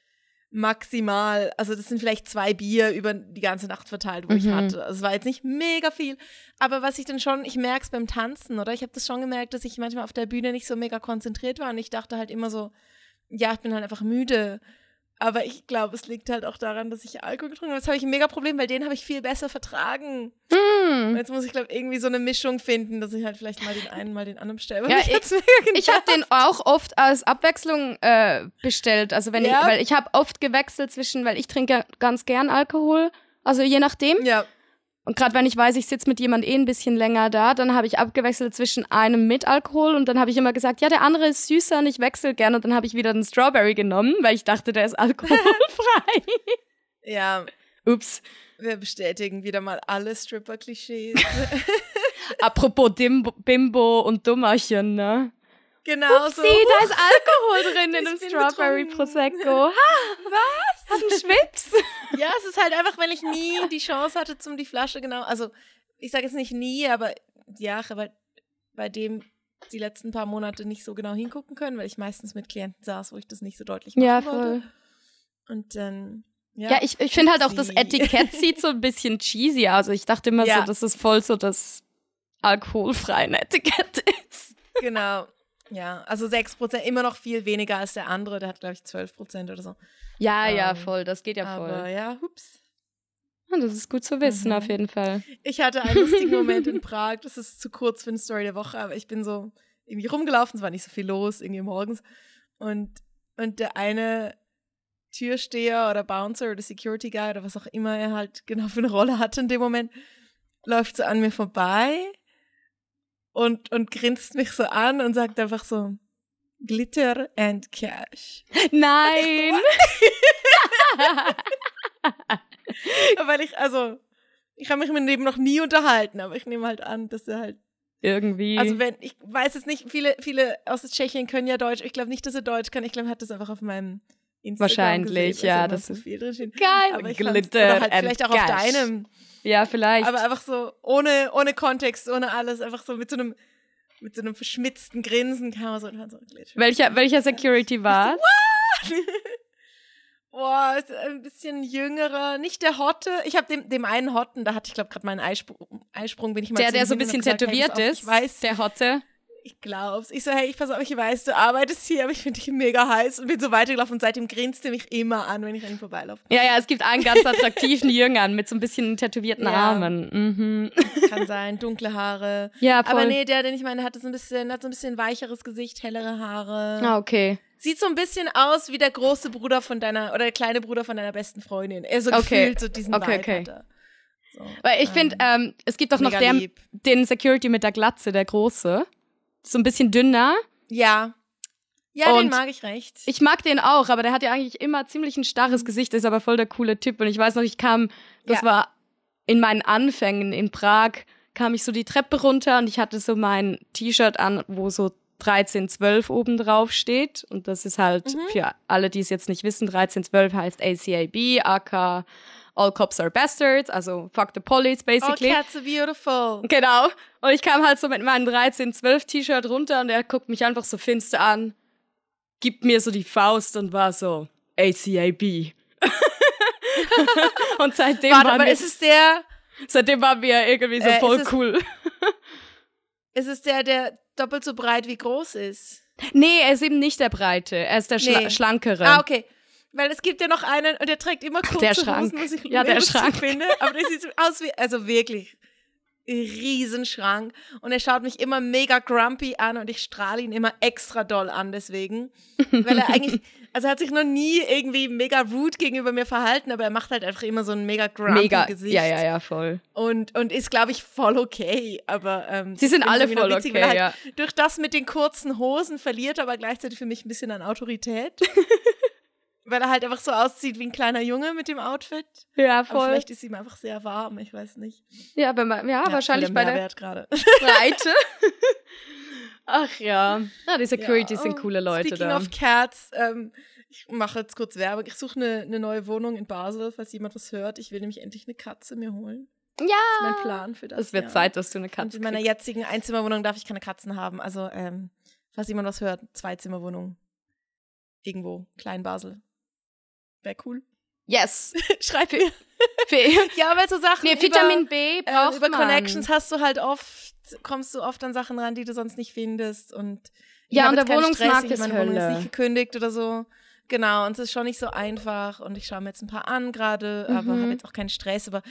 maximal, also das sind vielleicht zwei Bier über die ganze Nacht verteilt, wo ich Mhm. hatte. Also es war jetzt nicht mega viel. Aber was ich dann schon, ich merke es beim Tanzen, oder? Ich habe das schon gemerkt, dass ich manchmal auf der Bühne nicht so mega konzentriert war. Und ich dachte halt immer so, ja, ich bin halt einfach müde. Aber ich glaube, es liegt halt auch daran, dass ich Alkohol getrunken habe. Das habe ich ein mega Problem, weil den habe ich viel besser vertragen. Hm. jetzt muss ich, glaube irgendwie so eine Mischung finden, dass ich halt vielleicht mal den einen, mal den anderen bestelle. Ja, ich- Ich habe den auch oft als Abwechslung äh, bestellt. Also wenn Ja? ich, weil ich habe oft gewechselt zwischen, weil ich trinke ganz gern Alkohol. Also je nachdem. Ja, Und gerade wenn ich weiß, ich sitze mit jemand eh ein bisschen länger da, dann habe ich abgewechselt zwischen einem mit Alkohol und dann habe ich immer gesagt, ja, der andere ist süßer und ich wechsle gern und dann habe ich wieder den Strawberry genommen, weil ich dachte, der ist alkoholfrei. ja, Ups. wir bestätigen wieder mal alle Stripper-Klischees. Apropos Dimbo, Bimbo und Dummerchen, ne? genau so. Sieh, da ist Alkohol drin in dem Strawberry betrunken. Prosecco. Ha, was? Hat einen Schwips? Ja, es ist halt einfach, wenn ich nie die Chance hatte, zum die Flasche genau, also ich sage jetzt nicht nie, aber ja, habe halt bei dem die letzten paar Monate nicht so genau hingucken können, weil ich meistens mit Klienten saß, wo ich das nicht so deutlich machen Ja, wollte. voll. Und dann, ja. Ja, ich, ich finde halt auch, das. Etikett sieht so ein bisschen cheesy aus. Also ich dachte immer Ja. so, dass es voll so das alkoholfreie Etikett ist. Genau. Ja, also 6%, immer noch viel weniger als der andere, der hat, glaube ich, 12% oder so. Ja, ja, Ähm, voll, das geht ja Aber voll. ja, hups. Ja, das ist gut zu wissen, Mhm. auf jeden Fall. Ich hatte einen lustigen Moment in Prag, das ist zu kurz für eine Story der Woche, aber ich bin so irgendwie rumgelaufen, es war nicht so viel los, irgendwie morgens. Und, und der eine Türsteher oder Bouncer oder Security Guy oder was auch immer er halt genau für eine Rolle hatte in dem Moment, läuft so an mir vorbei und, und grinst mich so an und sagt einfach so, Glitter and Cash. Nein! Weil ich, also, ich habe mich mit dem noch nie unterhalten, aber ich nehme halt an, dass er halt Irgendwie. Also wenn, ich weiß es nicht, viele, viele aus Tschechien können ja Deutsch. Ich glaube nicht, dass er Deutsch kann. Ich glaube, er hat das einfach auf meinem Instagram Wahrscheinlich, gesehen, ja, dass das ist- viel drin steht. Geil. Aber Glitter halt vielleicht auch auf Cash. deinem. ja, vielleicht. Aber einfach so ohne, ohne Kontext, ohne alles, einfach so mit so einem mit so einem verschmitzten Grinsen kam er so und hat so Glitter. welcher, welcher Security war Boah, ist ein bisschen jüngerer, nicht der Hotte. Ich habe dem, dem einen Hotten, da hatte ich glaube gerade meinen Eisprung, Eisprung, bin ich mal Der, der so ein bisschen tätowiert auf, ist. Ich weiß, Der Hotte. Ich glaub's. Ich so, hey, ich pass auf, ich weiß, du arbeitest hier, aber ich finde dich mega heiß und bin so weitergelaufen und seitdem grinst er mich immer an, wenn ich an ihm vorbeilaufe. Ja, ja, es gibt einen ganz attraktiven Jüngern mit so ein bisschen tätowierten Ja. Armen. Mhm. Kann sein, dunkle Haare. Ja, voll. Aber nee, der, den ich meine, hat so ein bisschen, hat so ein bisschen weicheres Gesicht, hellere Haare. Ah, okay. Sieht so ein bisschen aus wie der große Bruder von deiner, oder der kleine Bruder von deiner besten Freundin. Er so Okay. gefühlt so diesen Okay, Vibe okay. So, Weil ich finde, ähm, es gibt doch noch der, lieb. den Security mit der Glatze, der große. So ein bisschen dünner. Ja. Ja, den Und mag ich recht. Ich mag den auch, aber der hat ja eigentlich immer ziemlich ein starres Gesicht, ist aber voll der coole Typ. Und ich weiß noch, ich kam, das Ja. war in meinen Anfängen in Prag, kam ich so die Treppe runter und ich hatte so mein T-Shirt an, wo so 1312 oben drauf steht. Und das ist halt Mhm. für alle, die es jetzt nicht wissen, 1312 heißt ACAB, aka All Cops are Bastards, also Fuck the Police oh, basically. cats are beautiful. Genau. Und ich kam halt so mit meinem 1312 T-Shirt runter und er guckt mich einfach so finster an, gibt mir so die Faust und war so ACAB. und seitdem Warte, waren aber wir, ist es der, seitdem waren wir irgendwie so Äh, voll ist es- cool. ist es der, der doppelt so breit wie groß ist? Nee, er ist eben nicht der Breite, er ist der Schla Nee. Schlankere. Ah, okay. Weil es gibt ja noch einen und der trägt immer kurze Der Schrank. Hosen, was ich Ja, der Schrank. finde. Aber der sieht aus wie, also wirklich, Riesenschrank und er schaut mich immer mega grumpy an und ich strahle ihn immer extra doll an deswegen, weil er eigentlich, also er hat sich noch nie irgendwie mega rude gegenüber mir verhalten, aber er macht halt einfach immer so ein mega grumpy Mega. Gesicht Ja, ja, ja, voll. und und ist glaube ich voll okay, aber ähm, Sie sind alle voll witzig, okay, er ja. halt Durch das mit den kurzen Hosen verliert er aber gleichzeitig für mich ein bisschen an Autorität. Weil er halt einfach so aussieht wie ein kleiner Junge mit dem Outfit. Ja, Aber vielleicht ist ihm einfach sehr warm, ich weiß nicht. Ja, wenn man, ja, wahrscheinlich voll bei der gerade. Breite. Ach ja. Ja, die Securities Ja, sind oh, coole Leute Speaking da. of Cats, ähm, ich mache jetzt kurz Werbung. Ich suche eine ne neue Wohnung in Basel, falls jemand was hört. Ich will nämlich endlich eine Katze mir holen. Das ist mein Ja. Plan für das. Es wird Jahr. Zeit, dass du eine Und Katze in meiner kriegst. jetzigen Einzimmerwohnung darf ich keine Katzen haben. Also, ähm, falls jemand was hört, Zweizimmerwohnung. Irgendwo, Klein Basel. Wäre cool. Yes. Schreib. Fee. Ja, aber so Sachen Nee, über, Vitamin B äh, braucht über man. Connections hast du halt oft, kommst du oft an Sachen ran, die du sonst nicht findest. Und Ja, und der Wohnungsmarkt Stress, ist meine Wohnung ist Hölle. nicht gekündigt oder so. Genau, und es ist schon nicht so einfach und ich schaue mir jetzt ein paar an gerade, aber Mhm. habe jetzt auch keinen Stress. Aber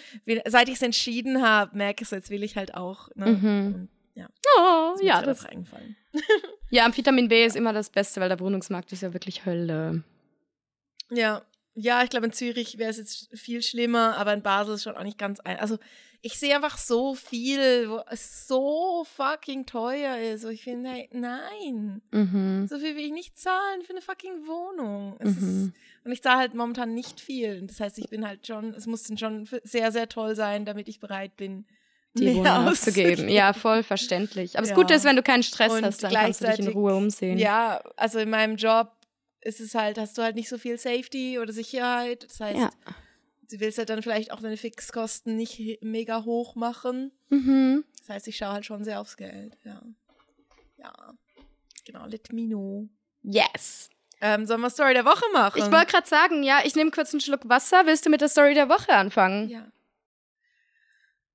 seit ich es entschieden habe, merke ich so, jetzt will ich halt auch. Ne? Mhm. Ja, Oh, mir ja, das, einfach eingefallen. ja, Vitamin B ist immer das Beste, weil der Wohnungsmarkt ist ja wirklich Hölle. Ja, ja, ich glaube, in Zürich wäre es jetzt viel schlimmer, aber in Basel ist schon auch nicht ganz ein. Also, ich sehe einfach so viel, wo es so fucking teuer ist. Und ich finde, hey, nein, Mhm. so viel will ich nicht zahlen für eine fucking Wohnung. Es Mhm. ist, und ich zahle halt momentan nicht viel. Das heißt, ich bin halt schon, es muss dann schon sehr, sehr toll sein, damit ich bereit bin, Die mehr Wohnung auszugeben. Ja, voll verständlich. Aber das Ja. Gute ist, wenn du keinen Stress Und hast, dann kannst du dich in Ruhe umsehen. Ja, also in meinem Job ist es halt, hast du halt nicht so viel Safety oder Sicherheit. Das heißt, Ja. du willst halt dann vielleicht auch deine Fixkosten nicht mega hoch machen. Mhm. Das heißt, ich schaue halt schon sehr aufs Geld, ja. Ja. Genau, let me know. Yes. Ähm, sollen wir Story der Woche machen? Ich wollte gerade sagen, ja, ich nehme kurz einen Schluck Wasser. Willst du mit der Story der Woche anfangen? Ja.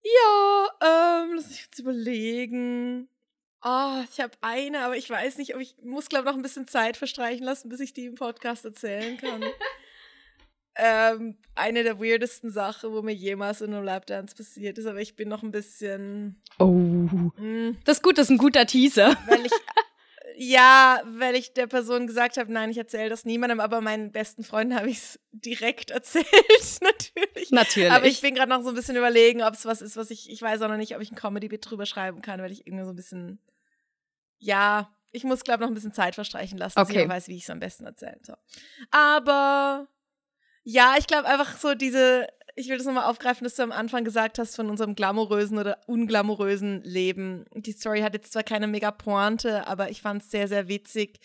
Ja, ähm, lass mich jetzt überlegen. Ah, ich habe eine, aber ich weiß nicht, ob ich muss glaube noch ein bisschen Zeit verstreichen lassen, bis ich die im Podcast erzählen kann. ähm, eine der weirdesten Sachen, wo mir jemals in einem Lapdance passiert ist, aber ich bin noch ein bisschen, Oh. mh, Das ist gut, das ist ein guter Teaser. weil ich ja, weil ich der Person gesagt habe, nein, ich erzähle das niemandem, aber meinen besten Freunden habe ich es direkt erzählt, natürlich. Natürlich. Aber ich bin gerade noch so ein bisschen überlegen, ob es was ist, was ich, ich weiß auch noch nicht, ob ich ein Comedy-Bit drüber schreiben kann, weil ich irgendwie so ein bisschen, ja, ich muss, glaube noch ein bisschen Zeit verstreichen lassen, dass Okay. ich auch weiß, wie ich es am besten erzählen soll. Aber, ja, ich glaube einfach so diese, ich will das nochmal aufgreifen, dass du am Anfang gesagt hast von unserem glamourösen oder unglamourösen Leben. Die Story hat jetzt zwar keine mega Pointe, aber ich fand es sehr, sehr witzig,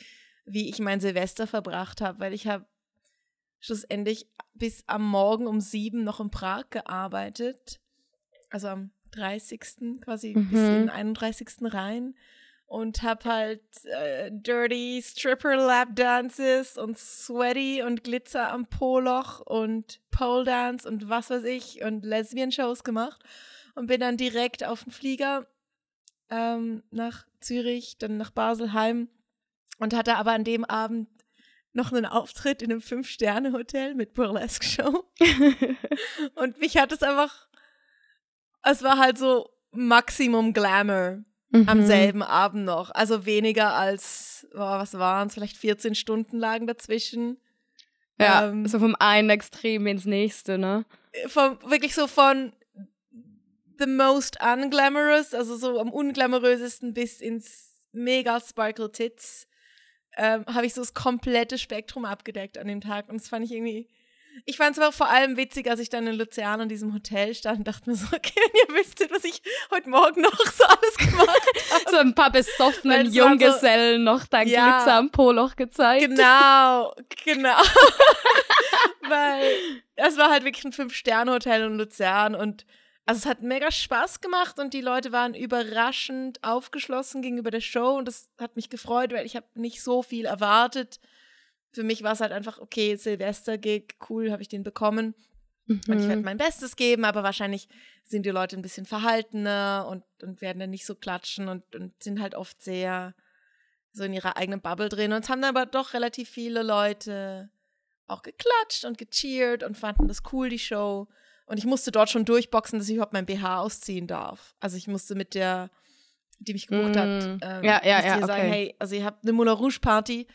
wie ich mein Silvester verbracht habe, weil ich habe schlussendlich bis am Morgen um sieben noch in Prag gearbeitet. Also am 30. quasi bis Mhm. in den 31. rein. Und hab halt äh, dirty Stripper Lap Dances und Sweaty und Glitzer am Poloch und Pole Dance und was weiß ich und Lesbian Shows gemacht. Und bin dann direkt auf den Flieger ähm, nach Zürich, dann nach Basel heim und hatte aber an dem Abend noch einen Auftritt in einem Fünf-Sterne-Hotel mit Burlesque-Show. Und mich hat es einfach, es war halt so Maximum Glamour am Mhm. selben Abend noch. Also weniger als, oh, was waren es, vielleicht 14 Stunden lagen dazwischen. Ja, Ähm, so vom einen Extrem ins nächste, ne? Vom, wirklich so von the most unglamorous, also so am unglamourösesten bis ins mega sparkle tits, ähm, habe ich so das komplette Spektrum abgedeckt an dem Tag. Und das fand ich irgendwie, ich fand es aber vor allem witzig, als ich dann in Luzern in diesem Hotel stand und dachte mir so, okay, wenn ihr wüsstet, was ich heute Morgen noch so alles gemacht habe. So ein paar besoffenen es war so- Junggesellen noch dein Ja. Glitzer am Poloch gezeigt. Genau, genau. Weil es war halt wirklich ein Fünf-Sterne-Hotel in Luzern und also es hat mega Spaß gemacht und die Leute waren überraschend aufgeschlossen gegenüber der Show und das hat mich gefreut, weil ich habe nicht so viel erwartet. Für mich war es halt einfach, okay, Silvester-Gig, cool, habe ich den bekommen. Und ich werde Mhm. mein Bestes geben, aber wahrscheinlich sind die Leute ein bisschen verhaltener und, und werden dann nicht so klatschen und, und sind halt oft sehr so in ihrer eigenen Bubble drin. Und es haben dann aber doch relativ viele Leute auch geklatscht und gecheert und fanden das cool, die Show. Und ich musste dort schon durchboxen, dass ich überhaupt mein BH ausziehen darf. Also ich musste mit der, die mich gebucht Mm. hat, ähm, Ja, ja, ja, ihr sagen, okay. hey, also ihr habt eine Moulin Rouge Party.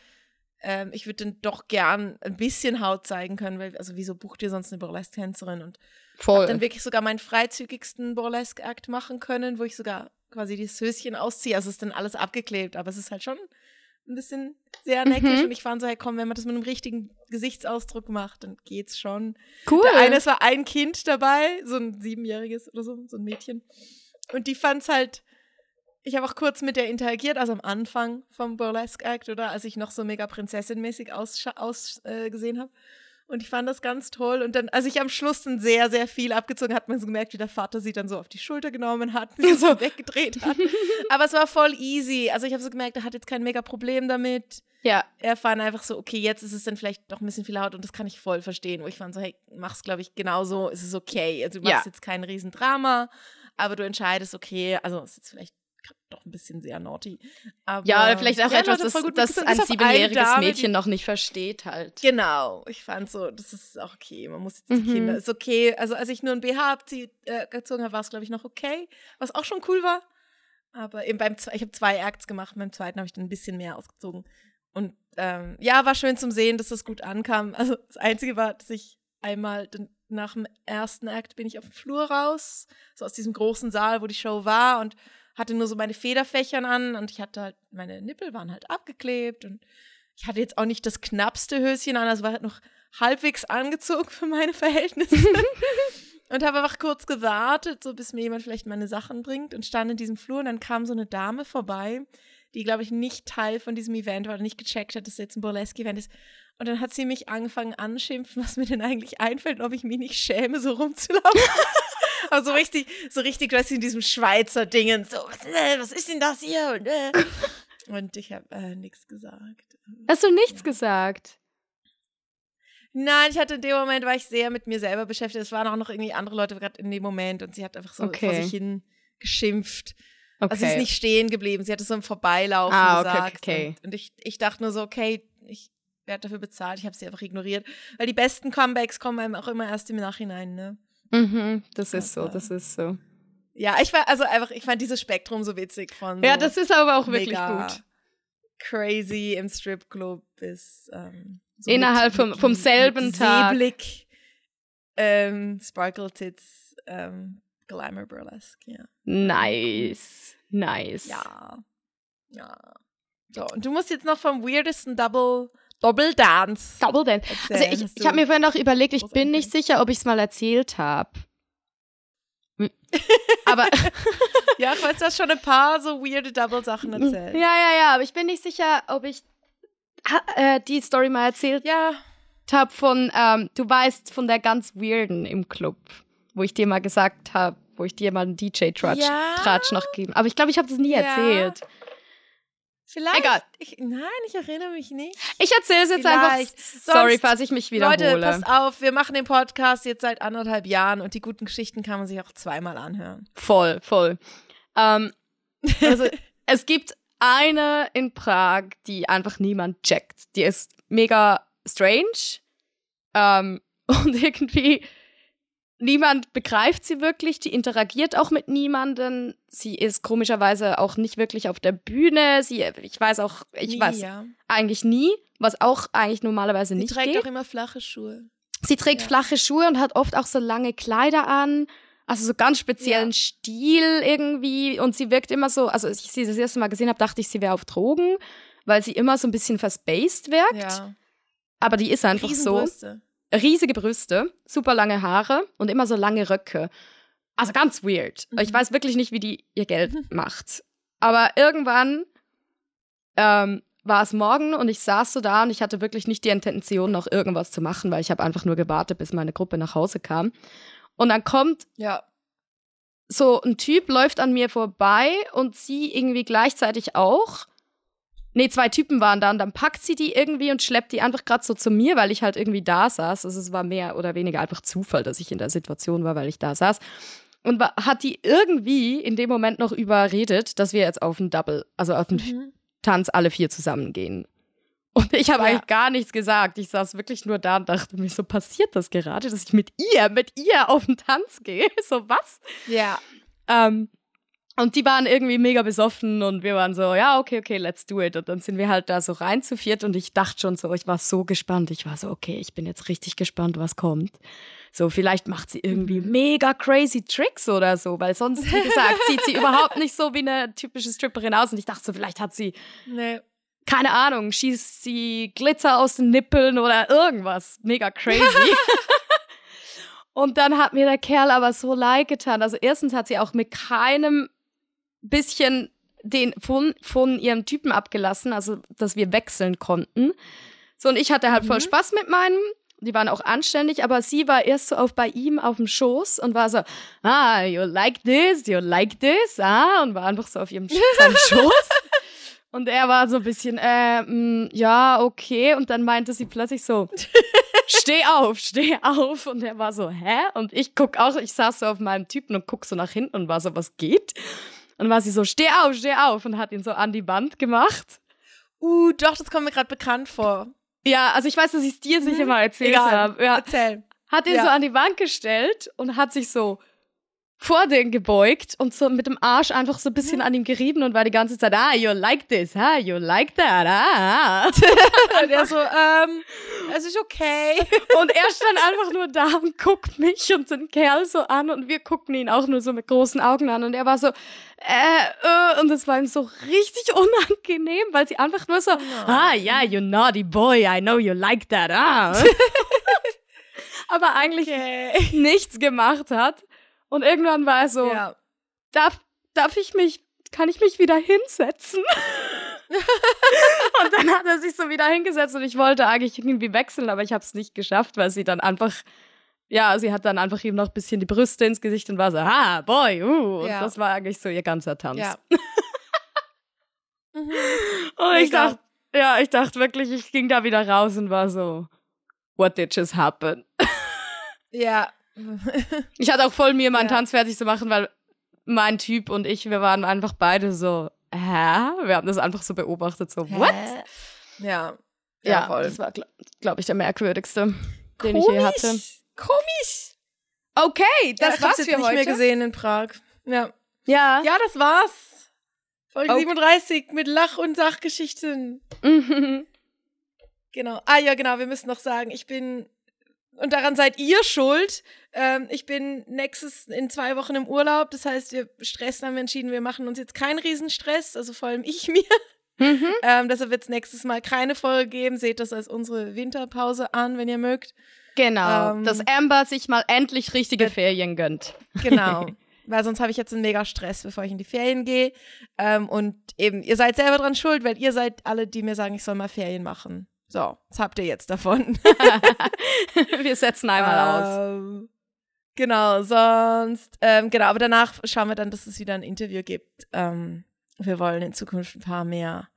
Ähm, ich würde dann doch gern ein bisschen Haut zeigen können, weil, also wieso bucht ihr sonst eine Burlesque-Tänzerin? Und Voll. dann wirklich sogar meinen freizügigsten Burlesque-Akt machen können, wo ich sogar quasi das Höschen ausziehe. Also ist dann alles abgeklebt, aber es ist halt schon ein bisschen sehr neckisch. Mhm. Und ich fand so, hey, komm, wenn man das mit einem richtigen Gesichtsausdruck macht, dann geht's schon. cool. Der eine, es war ein Kind dabei, so ein siebenjähriges oder so, so ein Mädchen. Und die fand's halt, ich habe auch kurz mit der interagiert, also am Anfang vom Burlesque Act, oder als ich noch so mega Prinzessin-mäßig ausgesehen aus, äh, habe. Und ich fand das ganz toll. Und dann, als ich am Schluss dann sehr, sehr viel abgezogen hat man so gemerkt, wie der Vater sie dann so auf die Schulter genommen hat, sie so weggedreht hat. Aber es war voll easy. Also ich habe so gemerkt, er hat jetzt kein mega Problem damit ja. er fand einfach so, okay, jetzt ist es dann vielleicht doch ein bisschen viel Haut und das kann ich voll verstehen. Wo ich fand so, hey, mach's, glaube ich, genauso, ist es okay. Also du machst Ja. jetzt kein Riesendrama, aber du entscheidest, okay, also es ist jetzt vielleicht doch ein bisschen sehr naughty. Aber, Ja, vielleicht auch Ja, etwas, das, das mitgezogen. ein siebenjähriges Mädchen noch nicht versteht halt. Genau, ich fand so, das ist auch okay. Man muss jetzt die Mhm. Kinder, ist okay. Also als ich nur ein BH abzie- äh, gezogen habe, war es, glaube ich, noch okay, was auch schon cool war. Aber eben beim ich habe zwei Acts gemacht, beim zweiten habe ich dann ein bisschen mehr ausgezogen. Und ähm, ja, war schön zum Sehen, dass das gut ankam. Also das Einzige war, dass ich einmal dann nach dem ersten Act bin ich auf den Flur raus, so aus diesem großen Saal, wo die Show war und hatte nur so meine Federfächern an und ich hatte halt, meine Nippel waren halt abgeklebt und ich hatte jetzt auch nicht das knappste Höschen an, also war halt noch halbwegs angezogen für meine Verhältnisse. und habe einfach kurz gewartet, so bis mir jemand vielleicht meine Sachen bringt und stand in diesem Flur und dann kam so eine Dame vorbei, die, glaube ich, nicht Teil von diesem Event war oder nicht gecheckt hat, dass es jetzt ein Burlesque-Event ist. Und dann hat sie mich angefangen anschimpfen, was mir denn eigentlich einfällt ob ich mich nicht schäme, so rumzulaufen. Aber so richtig, so richtig, du weißt, in diesem Schweizer Dingen, so, was, äh, was ist denn das hier? Und, äh. ich habe äh, nichts gesagt. Hast du nichts gesagt? Nein, ich hatte in dem Moment, war ich sehr mit mir selber beschäftigt. Es waren auch noch irgendwie andere Leute gerade in dem Moment und sie hat einfach so Okay. vor sich hin geschimpft. Okay. Also sie ist nicht stehen geblieben, sie hat es so im Vorbeilaufen Ah, okay, gesagt. okay. Und, und ich, ich dachte nur so, okay, ich werde dafür bezahlt, ich habe sie einfach ignoriert. Weil die besten Comebacks kommen einem auch immer erst im Nachhinein, ne? Mhm, das ist so, das ist so. Ja, ich war, also einfach, ich fand dieses Spektrum so witzig von Ja, das ist aber auch wirklich gut. crazy im Stripclub bis ähm, so Innerhalb vom- vom selben mit Tag. Seeblick, ähm, Sparkle Tits, ähm, Glamour Burlesque, ja. Nice. Nice. Ja. Ja. So, und du musst jetzt noch vom weirdesten Double, Double Dance Double Dance. erzählen. Also ich, ich habe mir vorhin auch überlegt, ich bin nicht sicher, ob ich es mal erzählt habe. Aber Ja, ich weiß, du hast schon ein paar so weirde Double-Sachen erzählt. ja, ja, ja, aber ich bin nicht sicher, ob ich äh, die Story mal erzählt Ja, habe von, ähm, du weißt, von der ganz weirden im Club, wo ich dir mal gesagt habe, wo ich dir mal einen DJ-Tratsch Ja. Noch gegeben. Aber ich glaube, ich habe das nie Ja. erzählt. Vielleicht. Egal. Ich, nein, ich erinnere mich nicht. Ich erzähle es jetzt einfach. Vielleicht. Sorry, Sonst- falls ich mich wiederhole. Leute, passt auf, wir machen den Podcast jetzt seit anderthalb Jahren und die guten Geschichten kann man sich auch zweimal anhören. Voll, voll. Ähm, also, es gibt eine in Prag, die einfach niemand checkt. Die ist mega strange. Ähm, und irgendwie niemand begreift sie wirklich. Die interagiert auch mit niemandem. Sie ist komischerweise auch nicht wirklich auf der Bühne. Sie, ich weiß auch, ich Nie, weiß ja. eigentlich nie, was auch eigentlich normalerweise Sie nicht trägt geht. auch immer flache Schuhe. Sie trägt Ja. flache Schuhe und hat oft auch so lange Kleider an. Also so ganz speziellen Ja. Stil irgendwie. Und sie wirkt immer so, also als ich sie das erste Mal gesehen habe, dachte ich, sie wäre auf Drogen, weil sie immer so ein bisschen verspaced wirkt. Ja. Aber die ist einfach so. Riesige Brüste, super lange Haare und immer so lange Röcke. Also ganz weird. Mhm. Ich weiß wirklich nicht, wie die ihr Geld macht. Aber irgendwann ähm, war es morgen und ich saß so da und ich hatte wirklich nicht die Intention, noch irgendwas zu machen, weil ich habe einfach nur gewartet, bis meine Gruppe nach Hause kam. Und dann kommt Ja. so ein Typ, läuft an mir vorbei und sie irgendwie gleichzeitig auch. Nee, zwei Typen waren da und dann packt sie die irgendwie und schleppt die einfach gerade so zu mir, weil ich halt irgendwie da saß. Also es war mehr oder weniger einfach Zufall, dass ich in der Situation war, weil ich da saß. Und hat die irgendwie in dem Moment noch überredet, dass wir jetzt auf einen Double, also auf einen Mhm. Tanz alle vier zusammen gehen. Und ich habe Ja. eigentlich gar nichts gesagt. Ich saß wirklich nur da und dachte mir, so passiert das gerade, dass ich mit ihr, mit ihr auf den Tanz gehe. So was? Ja. Ähm, und die waren irgendwie mega besoffen und wir waren so, ja, okay, okay, let's do it. Und dann sind wir halt da so rein zu viert und ich dachte schon so, ich war so gespannt. Ich war so, okay, ich bin jetzt richtig gespannt, was kommt. So, vielleicht macht sie irgendwie mega crazy Tricks oder so, weil sonst, wie gesagt, sieht sie überhaupt nicht so wie eine typische Stripperin aus. Und ich dachte so, vielleicht hat sie, Nee. keine Ahnung, schießt sie Glitzer aus den Nippeln oder irgendwas. Mega crazy. Und dann hat mir der Kerl aber so leid getan. Also erstens hat sie auch mit keinem bisschen den von, von ihrem Typen abgelassen, also dass wir wechseln konnten. So, und ich hatte halt voll Spaß mit meinem. Die waren auch anständig, aber sie war erst so auf bei ihm auf dem Schoß und war so, ah, you like this, you like this, ah, und war einfach so auf ihrem Schoß. Und er war so ein bisschen, äh, mh, ja, okay. Und dann meinte sie plötzlich so, steh auf, steh auf. Und er war so, hä? Und ich guck auch, ich saß so auf meinem Typen und guck so nach hinten und war so, was geht? Und dann war sie so, steh auf, steh auf. Und hat ihn so an die Wand gemacht. Uh, doch, das kommt mir gerade bekannt vor. Ja, also ich weiß, dass ich es dir sicher mal erzählt habe. Ja. Erzähl. Hat ihn Ja. so an die Wand gestellt und hat sich so vor den gebeugt und so mit dem Arsch einfach so ein bisschen an ihm gerieben und war die ganze Zeit, ah, you like this, ah, you like that, ah. Und er so, ähm, es ist okay. Und er stand einfach nur da und guckt mich und den Kerl so an und wir gucken ihn auch nur so mit großen Augen an und er war so, äh, äh, und das war ihm so richtig unangenehm, weil sie einfach nur so, ah, ja, you naughty boy, I know you like that, ah. Aber eigentlich nichts gemacht hat. Und irgendwann war er so, Ja. darf, darf ich mich, kann ich mich wieder hinsetzen? und dann hat er sich so wieder hingesetzt und ich wollte eigentlich irgendwie wechseln, aber ich habe es nicht geschafft, weil sie dann einfach, ja, sie hat dann einfach ihm noch ein bisschen die Brüste ins Gesicht und war so, ah, boy, uh. Und Ja. das war eigentlich so ihr ganzer Tanz. Ja. Mhm. Und ich Mega. dachte, ja, ich dachte wirklich, ich ging da wieder raus und war so, what did just happen? Ja. Ich hatte auch voll mir meinen Ja. Tanz fertig zu machen, weil mein Typ und ich, wir waren einfach beide so, hä? Wir haben das einfach so beobachtet, so, what? Hä? Ja. Ja, voll. das war, glaube glaub ich, der merkwürdigste, den ich je hatte. Komisch. Okay, Ja, das hab's war's jetzt für nicht heute. mehr gesehen in Prag. Ja. Ja. Ja, das war's. Folge Okay. 37 mit Lach- und Sachgeschichten. Mhm. Genau. Ah ja, genau, wir müssen noch sagen, ich bin, und daran seid ihr schuld, ähm, ich bin nächstes in zwei Wochen im Urlaub. Das heißt, wir stressen haben wir entschieden, wir machen uns jetzt keinen Riesenstress, also vor allem ich mir. Mhm. Ähm, deshalb wird es nächstes Mal keine Folge geben. Seht das als unsere Winterpause an, wenn ihr mögt. Genau, Ähm, dass Amber sich mal endlich richtige Ferien gönnt. Genau. Weil sonst habe ich jetzt einen mega Stress, bevor ich in die Ferien gehe. Ähm, und eben, ihr seid selber dran schuld, weil ihr seid alle, die mir sagen, ich soll mal Ferien machen. So, was habt ihr jetzt davon? wir setzen einmal aus. Ähm, Genau, sonst, ähm, genau, aber danach schauen wir dann, dass es wieder ein Interview gibt. Ähm, wir wollen in Zukunft ein paar mehr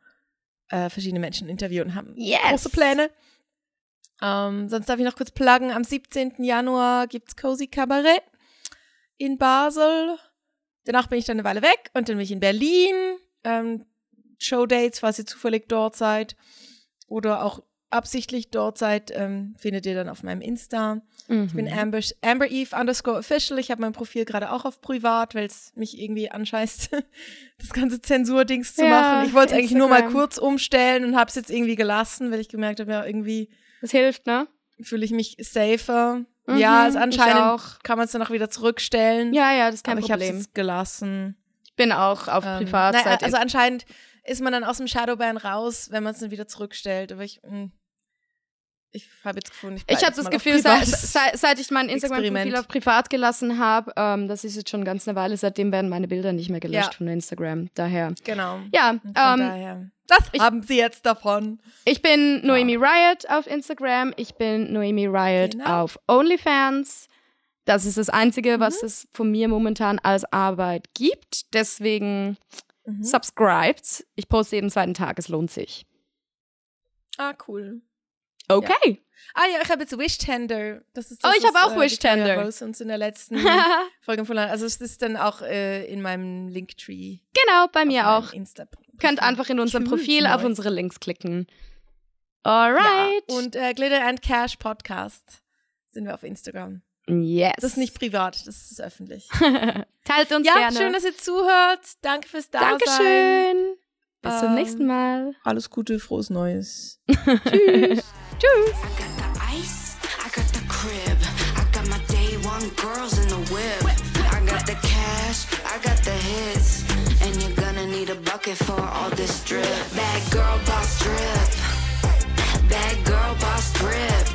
äh, verschiedene Menschen interviewen und haben Yes. große Pläne. Ähm, sonst darf ich noch kurz pluggen, am 17. Januar gibt's Cozy Cabaret in Basel. Danach bin ich dann eine Weile weg und dann bin ich in Berlin. Ähm, Showdates, falls ihr zufällig dort seid oder auch absichtlich dort seid, ähm, findet ihr dann auf meinem Insta. Ich bin Mhm. Amber, Amber Eve underscore official. Ich habe mein Profil gerade auch auf privat, weil es mich irgendwie anscheißt, das ganze Zensurdings zu Ja, machen. Ich wollte es eigentlich nur mal kurz umstellen und habe es jetzt irgendwie gelassen, weil ich gemerkt habe, ja, irgendwie Das hilft, ne? fühle ich mich safer. Mhm, ja, ich anscheinend auch. kann man es dann auch wieder zurückstellen. Ja, ja, das ist kein aber ich habe es Problem. gelassen. Ich bin auch auf Ähm, Privat naja, seit also anscheinend ist man dann aus dem Shadowban raus, wenn man es dann wieder zurückstellt. Aber ich, mh, ich habe jetzt gefunden, ich, Ich habe das Gefühl, seit, seit, seit ich mein Instagram-Profil auf privat gelassen habe, ähm, das ist jetzt schon ganz eine Weile, seitdem werden meine Bilder nicht mehr gelöscht Ja. von Instagram. Daher. Genau. Ja, Und Von ähm, daher. Das ich- haben sie jetzt davon. ich bin Noemi Riot auf Instagram, ich bin Noemi Riot Genau. auf OnlyFans. Das ist das Einzige, was Mhm. es von mir momentan als Arbeit gibt. Deswegen Mhm. subscribed. Ich poste jeden zweiten Tag, es lohnt sich. Ah, cool. Okay. Ah ja, ich habe jetzt Wishtender. Das ist Oh, das, ich habe auch äh, Wishtender. Rose uns in der letzten Folge von Also es ist dann auch äh, in meinem Linktree. genau, bei mir auch. Insta Könnt einfach in unserem Cool, Profil auf unsere Links klicken. Alright. Ja, und äh, Glitter and Cash Podcast sind wir auf Instagram. Yes. Das ist nicht privat, das ist öffentlich. Teilt uns ja, gerne. Ja, schön, dass ihr zuhört. Danke fürs Dasein. Dankeschön. Bis ähm, zum nächsten Mal. Alles Gute, frohes Neues. Tschüss. Tschüss. Bad girl boss drip. Bad girl boss drip.